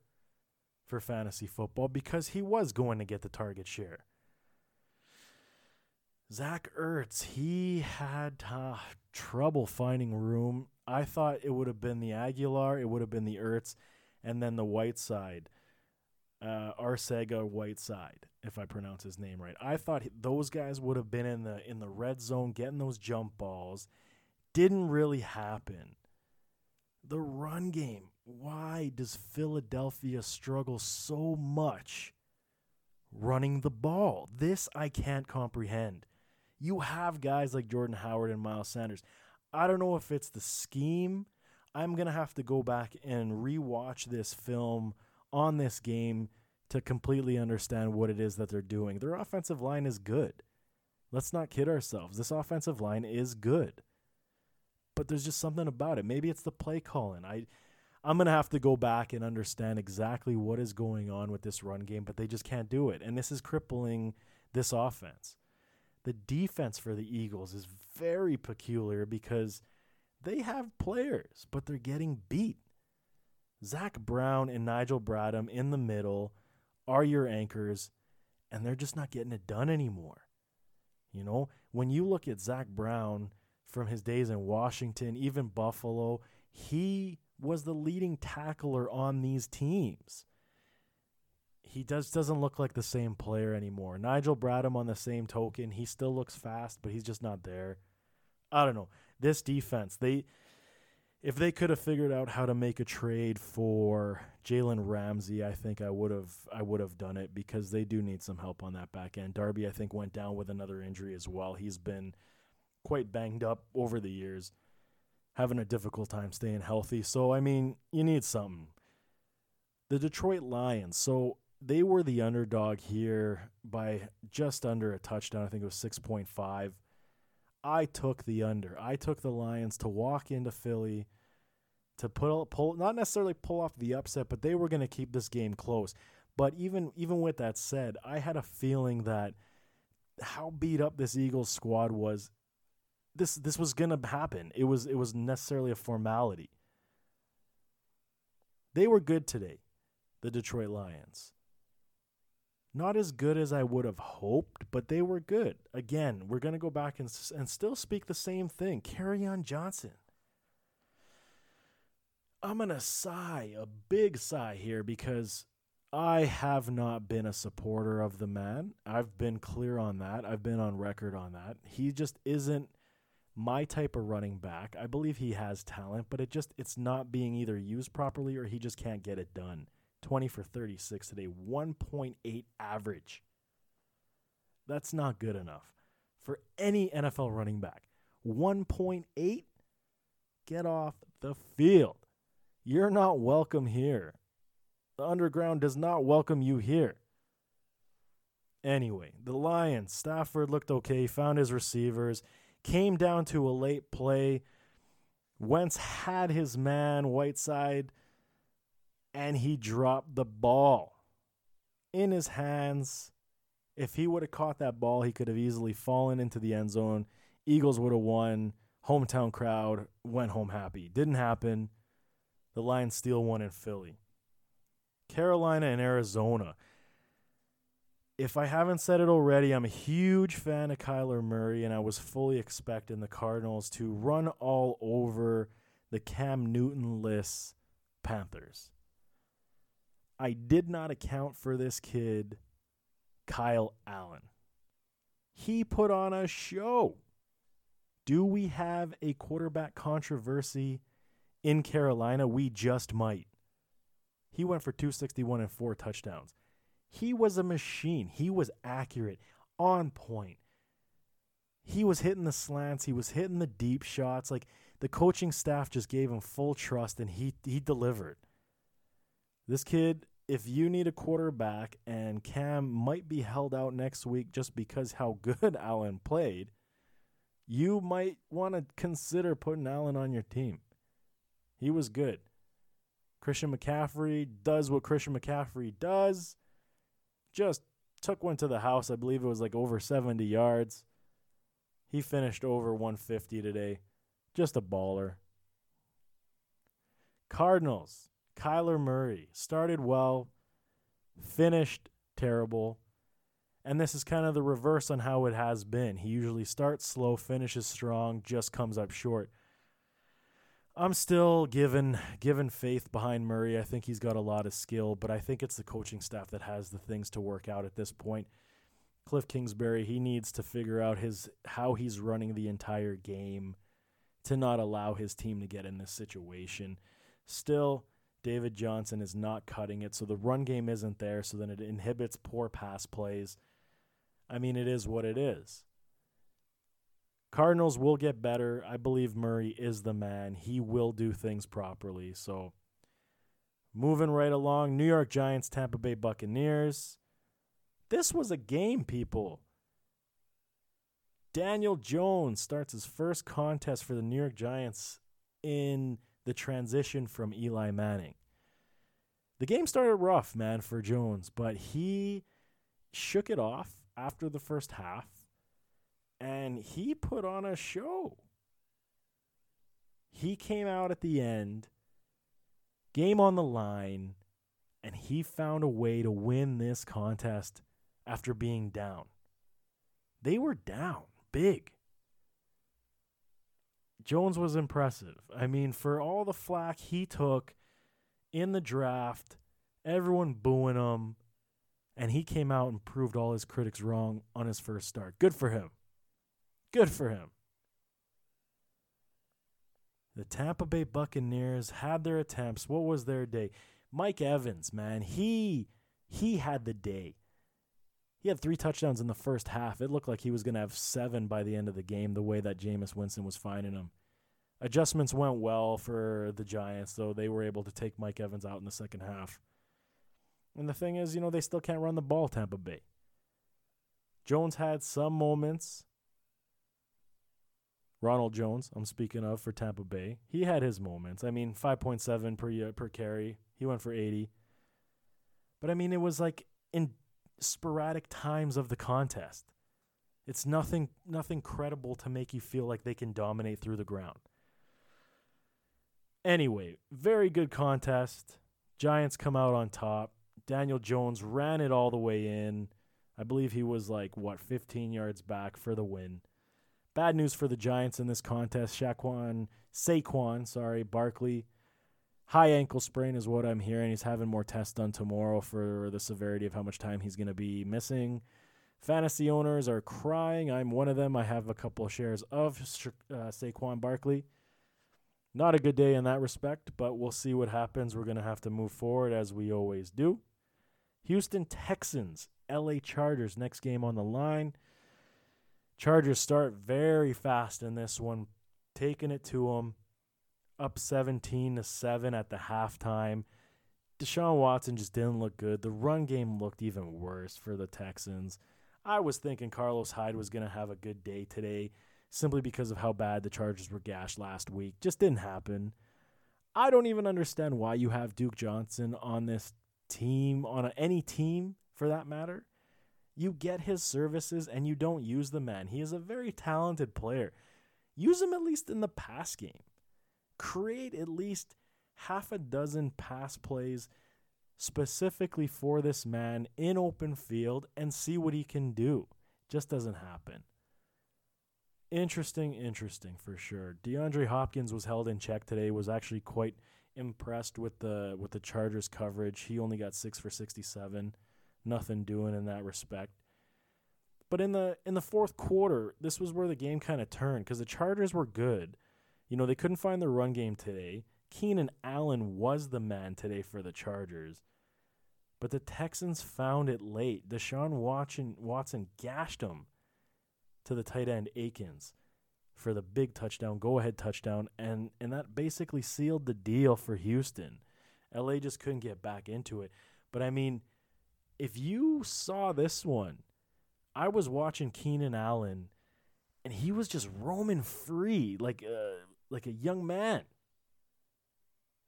for fantasy football because he was going to get the target share. Zach Ertz, he had uh, trouble finding room. I thought it would have been the Agholor, it would have been the Ertz and then the Whiteside, uh, Arcega Whiteside, if I pronounce his name right. I thought those guys would have been in the in the red zone getting those jump balls. Didn't really happen. The run game. Why does Philadelphia struggle so much running the ball? This I can't comprehend. You have guys like Jordan Howard and Miles Sanders. I don't know if it's the scheme I'm going to have to go back and rewatch this film on this game to completely understand what it is that they're doing. Their offensive line is good. Let's not kid ourselves. This offensive line is good. But there's just something about it. Maybe it's the play calling. I I'm going to have to go back and understand exactly what is going on with this run game, but they just can't do it. And this is crippling this offense. The defense for the Eagles is very peculiar because – they have players, but they're getting beat. Zach Brown and Nigel Bradham in the middle are your anchors, and they're just not getting it done anymore. You know, when you look at Zach Brown from his days in Washington, even Buffalo, he was the leading tackler on these teams. He does doesn't look like the same player anymore. Nigel Bradham on the same token, he still looks fast, but he's just not there. I don't know this defense, they if they could have figured out how to make a trade for Jalen Ramsey, I think I would have I would have done it because they do need some help on that back end. Darby, I think, went down with another injury as well. He's been quite banged up over the years, having a difficult time staying healthy. So I mean, you need something. The Detroit Lions. So they were the underdog here by just under a touchdown. I think it was 6.5. I took the under. I took the Lions to walk into Philly to pull pull not necessarily pull off the upset, but they were going to keep this game close. But even even with that said, I had a feeling that how beat up this Eagles squad was this this was going to happen. It was it was necessarily a formality. They were good today, the Detroit Lions. Not as good as I would have hoped, but they were good. Again, we're going to go back and, and still speak the same thing. Kerryon Johnson. I'm going to sigh, a big sigh here, because I have not been a supporter of the man. I've been clear on that. I've been on record on that. He just isn't my type of running back. I believe he has talent, but it just it's not being either used properly or he just can't get it done. 20 for 36 today, 1.8 average. That's not good enough for any NFL running back. 1.8 get off the field. You're not welcome here. The underground does not welcome you here. Anyway, the Lions, Stafford looked okay, found his receivers, came down to a late play. Wentz had his man, Whiteside and he dropped the ball in his hands. If he would have caught that ball, he could have easily fallen into the end zone. Eagles would have won. Hometown crowd went home happy. Didn't happen. The Lions steal one in Philly. Carolina and Arizona. If I haven't said it already, I'm a huge fan of Kyler Murray, and I was fully expecting the Cardinals to run all over the Cam Newton list Panthers. I did not account for this kid, Kyle Allen. He put on a show. Do we have a quarterback controversy in Carolina? We just might. He went for 261 and four touchdowns. He was a machine. He was accurate, on point. He was hitting the slants, he was hitting the deep shots. Like the coaching staff just gave him full trust and he he delivered. This kid, if you need a quarterback and Cam might be held out next week just because how good <laughs> Allen played, you might want to consider putting Allen on your team. He was good. Christian McCaffrey does what Christian McCaffrey does. Just took one to the house. I believe it was like over 70 yards. He finished over 150 today. Just a baller. Cardinals Kyler Murray started well, finished terrible. And this is kind of the reverse on how it has been. He usually starts slow, finishes strong, just comes up short. I'm still given given faith behind Murray. I think he's got a lot of skill, but I think it's the coaching staff that has the things to work out at this point. Cliff Kingsbury, he needs to figure out his how he's running the entire game to not allow his team to get in this situation. Still, David Johnson is not cutting it, so the run game isn't there, so then it inhibits poor pass plays. I mean, it is what it is. Cardinals will get better. I believe Murray is the man. He will do things properly. So, moving right along, New York Giants, Tampa Bay Buccaneers. This was a game, people. Daniel Jones starts his first contest for the New York Giants in the transition from Eli Manning. The game started rough, man, for Jones, but he shook it off after the first half and he put on a show. He came out at the end, game on the line, and he found a way to win this contest after being down. They were down big. Jones was impressive. I mean, for all the flack he took in the draft, everyone booing him, and he came out and proved all his critics wrong on his first start. Good for him. Good for him. The Tampa Bay Buccaneers had their attempts. What was their day? Mike Evans, man, he he had the day. He had three touchdowns in the first half. It looked like he was going to have seven by the end of the game, the way that Jameis Winston was finding him. Adjustments went well for the Giants, though they were able to take Mike Evans out in the second half. And the thing is, you know, they still can't run the ball, Tampa Bay. Jones had some moments. Ronald Jones, I'm speaking of for Tampa Bay. He had his moments. I mean, 5.7 per per carry. He went for 80. But I mean, it was like in sporadic times of the contest. It's nothing nothing credible to make you feel like they can dominate through the ground. Anyway, very good contest. Giants come out on top. Daniel Jones ran it all the way in. I believe he was like what 15 yards back for the win. Bad news for the Giants in this contest. Shaquan Saquon, sorry, Barkley high ankle sprain is what I'm hearing. He's having more tests done tomorrow for the severity of how much time he's going to be missing. Fantasy owners are crying. I'm one of them. I have a couple of shares of uh, Saquon Barkley. Not a good day in that respect, but we'll see what happens. We're going to have to move forward as we always do. Houston Texans, LA Chargers, next game on the line. Chargers start very fast in this one, taking it to them up 17 to 7 at the halftime. Deshaun Watson just didn't look good. The run game looked even worse for the Texans. I was thinking Carlos Hyde was going to have a good day today simply because of how bad the Chargers were gashed last week. Just didn't happen. I don't even understand why you have Duke Johnson on this team, on any team for that matter. You get his services and you don't use the man. He is a very talented player. Use him at least in the pass game create at least half a dozen pass plays specifically for this man in open field and see what he can do. Just doesn't happen. Interesting, interesting for sure. DeAndre Hopkins was held in check today. Was actually quite impressed with the with the Chargers coverage. He only got six for sixty seven. Nothing doing in that respect. But in the in the fourth quarter, this was where the game kind of turned because the Chargers were good. You know, they couldn't find the run game today. Keenan Allen was the man today for the Chargers. But the Texans found it late. Deshaun Watson, Watson gashed him to the tight end Akins for the big touchdown, go ahead touchdown, and, and that basically sealed the deal for Houston. LA just couldn't get back into it. But I mean, if you saw this one, I was watching Keenan Allen and he was just roaming free. Like uh, like a young man.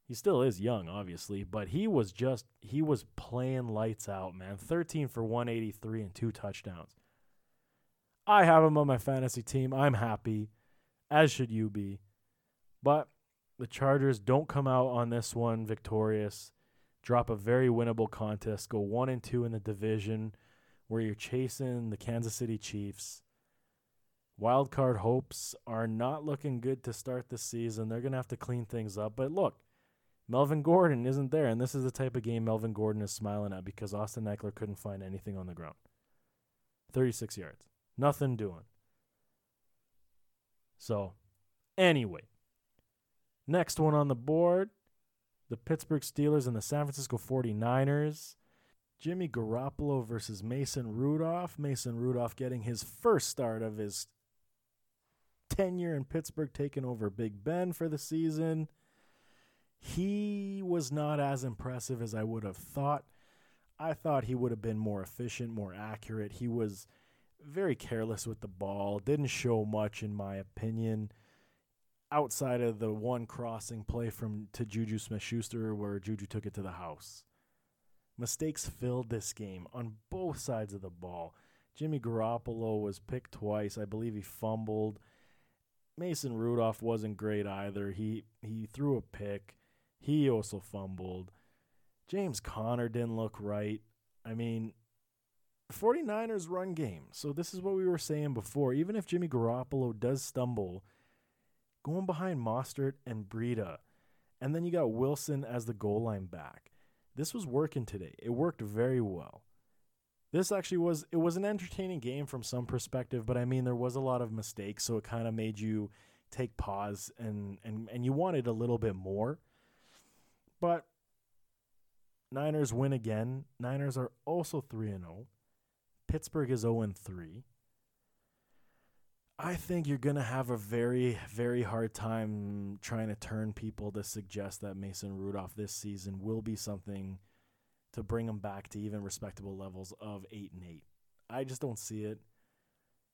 He still is young, obviously, but he was just he was playing lights out, man. 13 for 183 and two touchdowns. I have him on my fantasy team. I'm happy, as should you be. But the Chargers don't come out on this one victorious. Drop a very winnable contest. Go one and two in the division, where you're chasing the Kansas City Chiefs. Wild card hopes are not looking good to start the season. They're going to have to clean things up. But look, Melvin Gordon isn't there, and this is the type of game Melvin Gordon is smiling at because Austin Ekeler couldn't find anything on the ground. 36 yards. Nothing doing. So, anyway, next one on the board the Pittsburgh Steelers and the San Francisco 49ers. Jimmy Garoppolo versus Mason Rudolph. Mason Rudolph getting his first start of his tenure in Pittsburgh, taking over Big Ben for the season. He was not as impressive as I would have thought. I thought he would have been more efficient, more accurate. He was very careless with the ball, didn't show much, in my opinion, outside of the one crossing play from to Juju Smith Schuster where Juju took it to the house. Mistakes filled this game on both sides of the ball. Jimmy Garoppolo was picked twice. I believe he fumbled. Mason Rudolph wasn't great either. He he threw a pick. He also fumbled. James Conner didn't look right. I mean, 49ers run game. So this is what we were saying before. Even if Jimmy Garoppolo does stumble, going behind Mostert and Breida, and then you got Wilson as the goal line back. This was working today. It worked very well this actually was it was an entertaining game from some perspective, but I mean there was a lot of mistakes, so it kind of made you take pause and and and you wanted a little bit more. But Niners win again. Niners are also 3 and 0. Pittsburgh is 0 and 3. I think you're going to have a very, very hard time trying to turn people to suggest that Mason Rudolph this season will be something to bring him back to even respectable levels of 8 and 8. I just don't see it.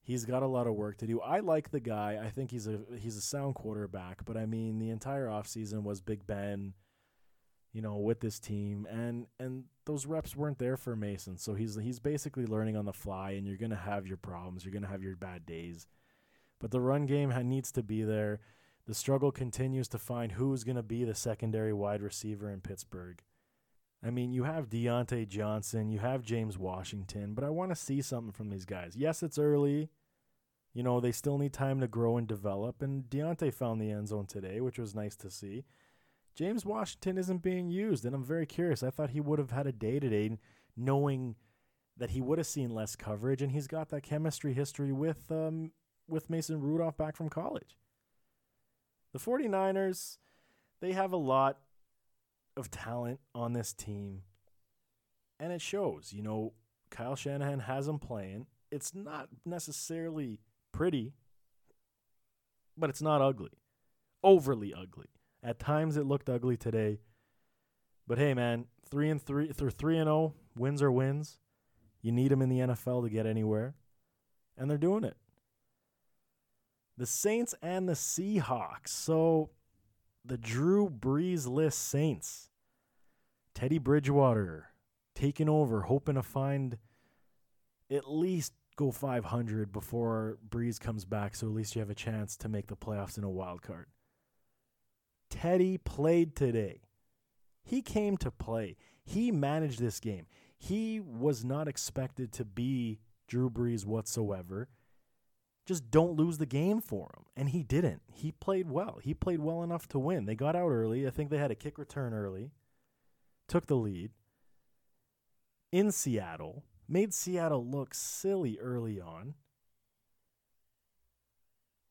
He's got a lot of work to do. I like the guy. I think he's a he's a sound quarterback, but I mean the entire offseason was Big Ben, you know, with this team and and those reps weren't there for Mason. So he's he's basically learning on the fly and you're going to have your problems. You're going to have your bad days. But the run game needs to be there. The struggle continues to find who's going to be the secondary wide receiver in Pittsburgh. I mean, you have Diontae Johnson, you have James Washington, but I want to see something from these guys. Yes, it's early. You know, they still need time to grow and develop, and Diontae found the end zone today, which was nice to see. James Washington isn't being used, and I'm very curious. I thought he would have had a day today knowing that he would have seen less coverage, and he's got that chemistry history with um, with Mason Rudolph back from college. The 49ers, they have a lot of talent on this team, and it shows. You know, Kyle Shanahan has them playing. It's not necessarily pretty, but it's not ugly. Overly ugly. At times it looked ugly today. But hey man, 3 and 3 through 3 and 0, wins are wins. You need them in the NFL to get anywhere, and they're doing it. The Saints and the Seahawks. So the Drew Brees list Saints. Teddy Bridgewater taking over, hoping to find at least go 500 before Brees comes back, so at least you have a chance to make the playoffs in a wild card. Teddy played today. He came to play. He managed this game. He was not expected to be Drew Brees whatsoever just don't lose the game for him. And he didn't. He played well. He played well enough to win. They got out early. I think they had a kick return early, took the lead in Seattle, made Seattle look silly early on.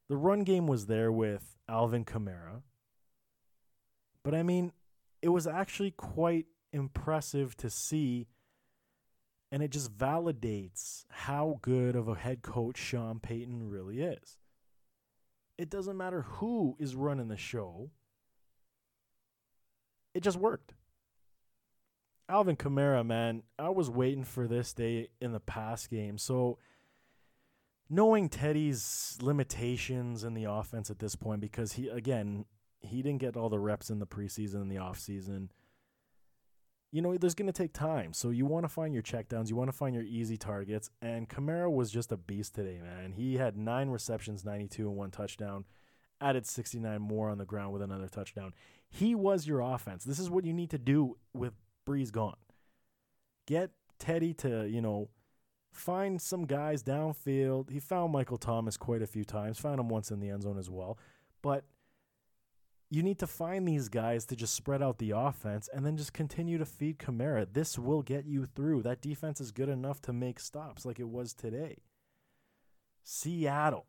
The run game was there with Alvin Kamara. But I mean, it was actually quite impressive to see and it just validates how good of a head coach Sean Payton really is. It doesn't matter who is running the show, it just worked. Alvin Kamara, man, I was waiting for this day in the past game. So, knowing Teddy's limitations in the offense at this point, because he, again, he didn't get all the reps in the preseason and the offseason you know, there's going to take time. So you want to find your checkdowns, you want to find your easy targets. And Kamara was just a beast today, man. He had nine receptions, 92, and one touchdown. Added 69 more on the ground with another touchdown. He was your offense. This is what you need to do with Brees gone. Get Teddy to, you know, find some guys downfield. He found Michael Thomas quite a few times, found him once in the end zone as well. But – you need to find these guys to just spread out the offense and then just continue to feed Kamara. This will get you through. That defense is good enough to make stops like it was today. Seattle.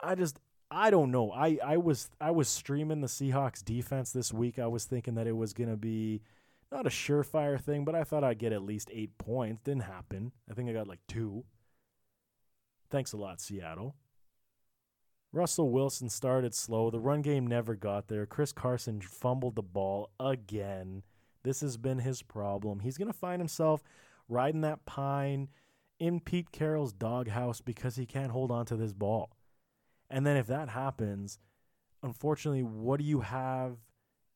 I just I don't know. I, I was I was streaming the Seahawks defense this week. I was thinking that it was gonna be not a surefire thing, but I thought I'd get at least eight points. Didn't happen. I think I got like two. Thanks a lot, Seattle. Russell Wilson started slow. The run game never got there. Chris Carson fumbled the ball again. This has been his problem. He's going to find himself riding that pine in Pete Carroll's doghouse because he can't hold on to this ball. And then if that happens, unfortunately, what do you have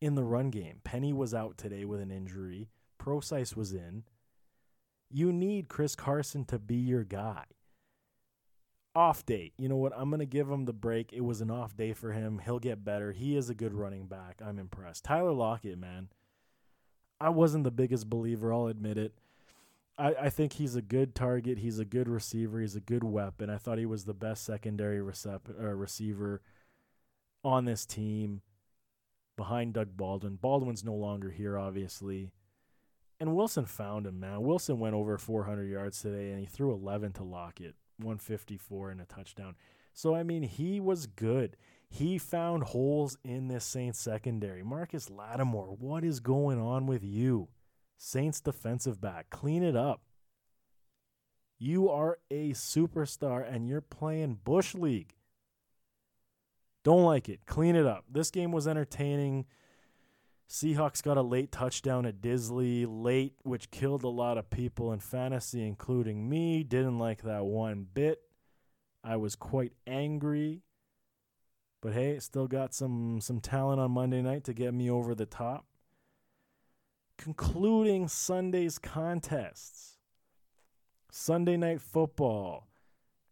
in the run game? Penny was out today with an injury. Prosise was in. You need Chris Carson to be your guy off day. You know what? I'm going to give him the break. It was an off day for him. He'll get better. He is a good running back. I'm impressed. Tyler Lockett, man. I wasn't the biggest believer, I'll admit it. I, I think he's a good target. He's a good receiver. He's a good weapon. I thought he was the best secondary recep- uh, receiver on this team behind Doug Baldwin. Baldwin's no longer here, obviously. And Wilson found him, man. Wilson went over 400 yards today, and he threw 11 to Lockett. 154 and a touchdown. So, I mean, he was good. He found holes in this Saints secondary. Marcus Lattimore, what is going on with you? Saints defensive back, clean it up. You are a superstar and you're playing Bush League. Don't like it. Clean it up. This game was entertaining. Seahawks got a late touchdown at Dissly, late, which killed a lot of people in fantasy, including me. Didn't like that one bit. I was quite angry. But hey, still got some some talent on Monday night to get me over the top. Concluding Sunday's contests. Sunday night football.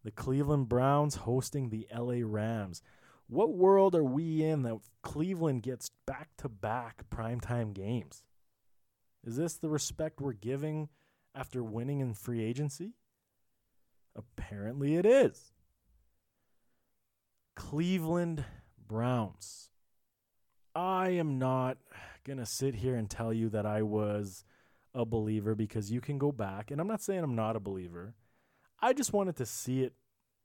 The Cleveland Browns hosting the LA Rams. What world are we in that Cleveland gets back to back primetime games? Is this the respect we're giving after winning in free agency? Apparently it is. Cleveland Browns. I am not going to sit here and tell you that I was a believer because you can go back, and I'm not saying I'm not a believer. I just wanted to see it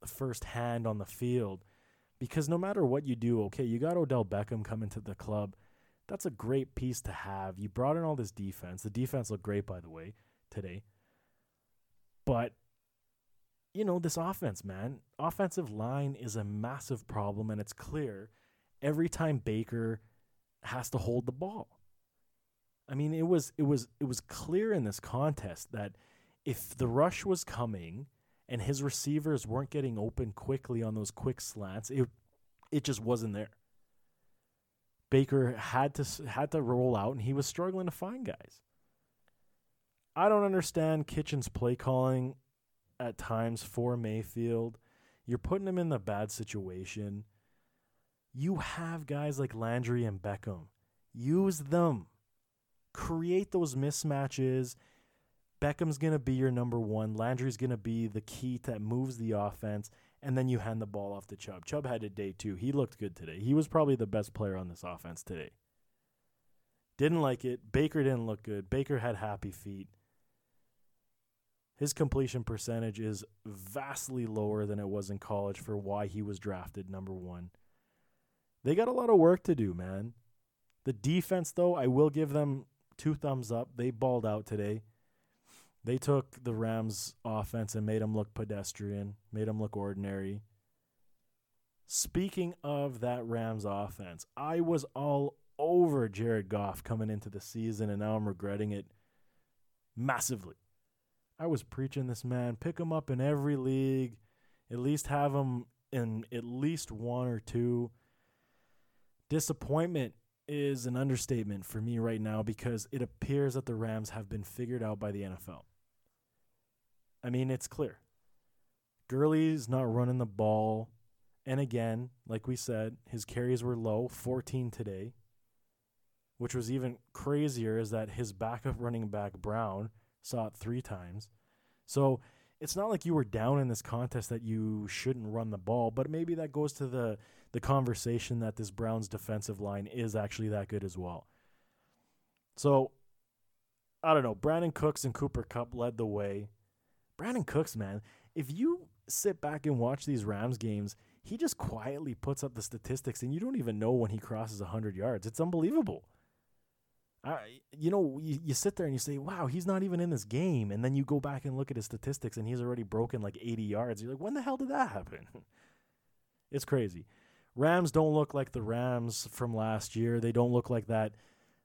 firsthand on the field because no matter what you do, okay, you got Odell Beckham coming to the club. That's a great piece to have. You brought in all this defense. The defense looked great, by the way, today. But you know, this offense, man, offensive line is a massive problem, and it's clear every time Baker has to hold the ball. I mean, it was it was it was clear in this contest that if the rush was coming and his receivers weren't getting open quickly on those quick slants, it it just wasn't there. Baker had to had to roll out, and he was struggling to find guys. I don't understand Kitchens' play calling at times for Mayfield. You're putting him in the bad situation. You have guys like Landry and Beckham. Use them. Create those mismatches. Beckham's going to be your number one. Landry's going to be the key that moves the offense. And then you hand the ball off to Chubb. Chubb had a day too. He looked good today. He was probably the best player on this offense today. Didn't like it. Baker didn't look good. Baker had happy feet. His completion percentage is vastly lower than it was in college for why he was drafted number one. They got a lot of work to do, man. The defense, though, I will give them two thumbs up. They balled out today. They took the Rams' offense and made them look pedestrian, made them look ordinary. Speaking of that Rams offense, I was all over Jared Goff coming into the season, and now I'm regretting it massively. I was preaching this man. Pick him up in every league. At least have him in at least one or two. Disappointment is an understatement for me right now because it appears that the Rams have been figured out by the NFL. I mean, it's clear. Gurley's not running the ball. And again, like we said, his carries were low, 14 today. Which was even crazier is that his backup running back, Brown, saw it three times. So it's not like you were down in this contest that you shouldn't run the ball, but maybe that goes to the the conversation that this Browns defensive line is actually that good as well. So I don't know. Brandin Cooks and Cooper Kupp led the way. Brandin Cooks, man, if you sit back and watch these Rams games, he just quietly puts up the statistics and you don't even know when he crosses 100 yards. It's unbelievable. I, you know, you, you sit there and you say, wow, he's not even in this game. And then you go back and look at his statistics and he's already broken like 80 yards. You're like, when the hell did that happen? <laughs> it's crazy. Rams don't look like the Rams from last year. They don't look like that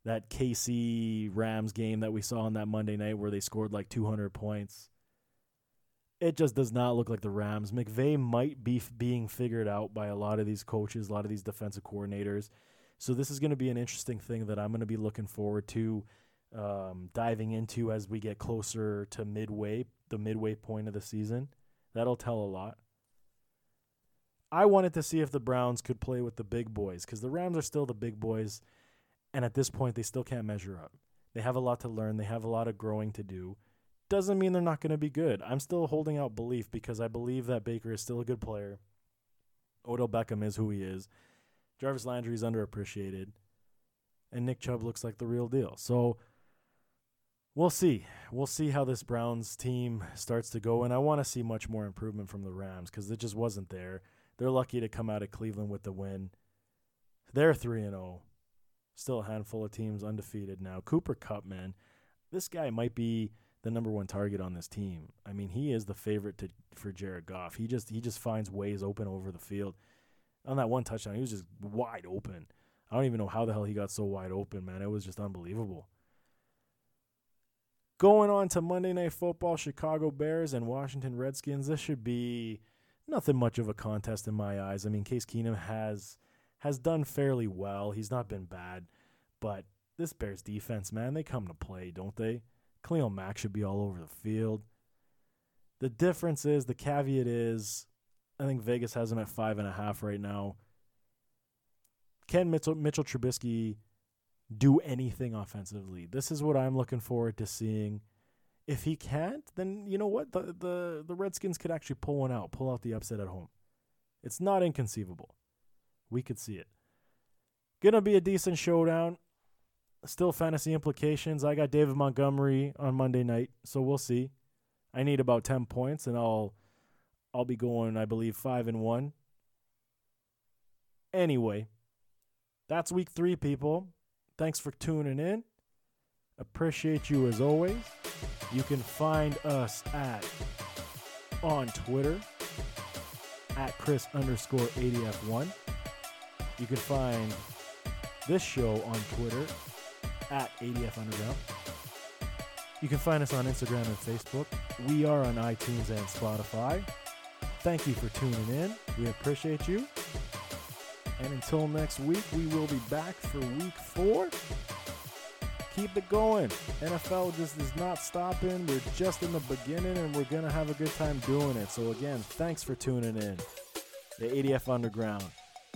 that KC Rams game that we saw on that Monday night where they scored like 200 points. It just does not look like the Rams. McVay might be f- being figured out by a lot of these coaches, a lot of these defensive coordinators. So this is going to be an interesting thing that I'm going to be looking forward to um, diving into as we get closer to midway, the midway point of the season. That'll tell a lot. I wanted to see if the Browns could play with the big boys because the Rams are still the big boys, and at this point they still can't measure up. They have a lot to learn. They have a lot of growing to do. Doesn't mean they're not going to be good. I'm still holding out belief because I believe that Baker is still a good player. Odell Beckham is who he is. Jarvis Landry is underappreciated, and Nick Chubb looks like the real deal. So we'll see. We'll see how this Browns team starts to go, and I want to see much more improvement from the Rams because it just wasn't there. They're lucky to come out of Cleveland with the win. They're three and zero. Oh. Still a handful of teams undefeated now. Cooper Kupp, man, this guy might be the number one target on this team. I mean, he is the favorite to for Jared Goff. He just he just finds ways open over the field on that one touchdown, he was just wide open. I don't even know how the hell he got so wide open, man. It was just unbelievable. Going on to Monday Night Football, Chicago Bears and Washington Redskins. This should be nothing much of a contest in my eyes. I mean, Case Keenum has has done fairly well. He's not been bad, but this Bears defense, man, they come to play, don't they? Khalil Mack should be all over the field. The difference is, the caveat is, I think Vegas has him at five and a half right now. Can Mitchell, Mitchell Trubisky do anything offensively? This is what I'm looking forward to seeing. If he can't, then you know what? The, the, the Redskins could actually pull one out, pull out the upset at home. It's not inconceivable. We could see it. Gonna be a decent showdown. Still fantasy implications. I got David Montgomery on Monday night, so we'll see. I need about 10 points and I'll I'll be going I believe 5 and 1. Anyway, that's week 3 people. Thanks for tuning in. Appreciate you as always. You can find us at on Twitter at Chris underscore ADF1. You can find this show on Twitter at ADF Underground. You can find us on Instagram and Facebook. We are on iTunes and Spotify. Thank you for tuning in. We appreciate you. And until next week, we will be back for week four. Keep it going. NFL just is not stopping. We're just in the beginning and we're going to have a good time doing it. So, again, thanks for tuning in. The ADF Underground.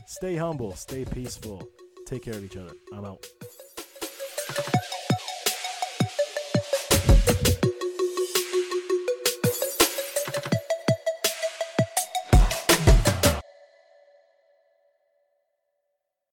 Stay humble, stay peaceful. Take care of each other. I'm out you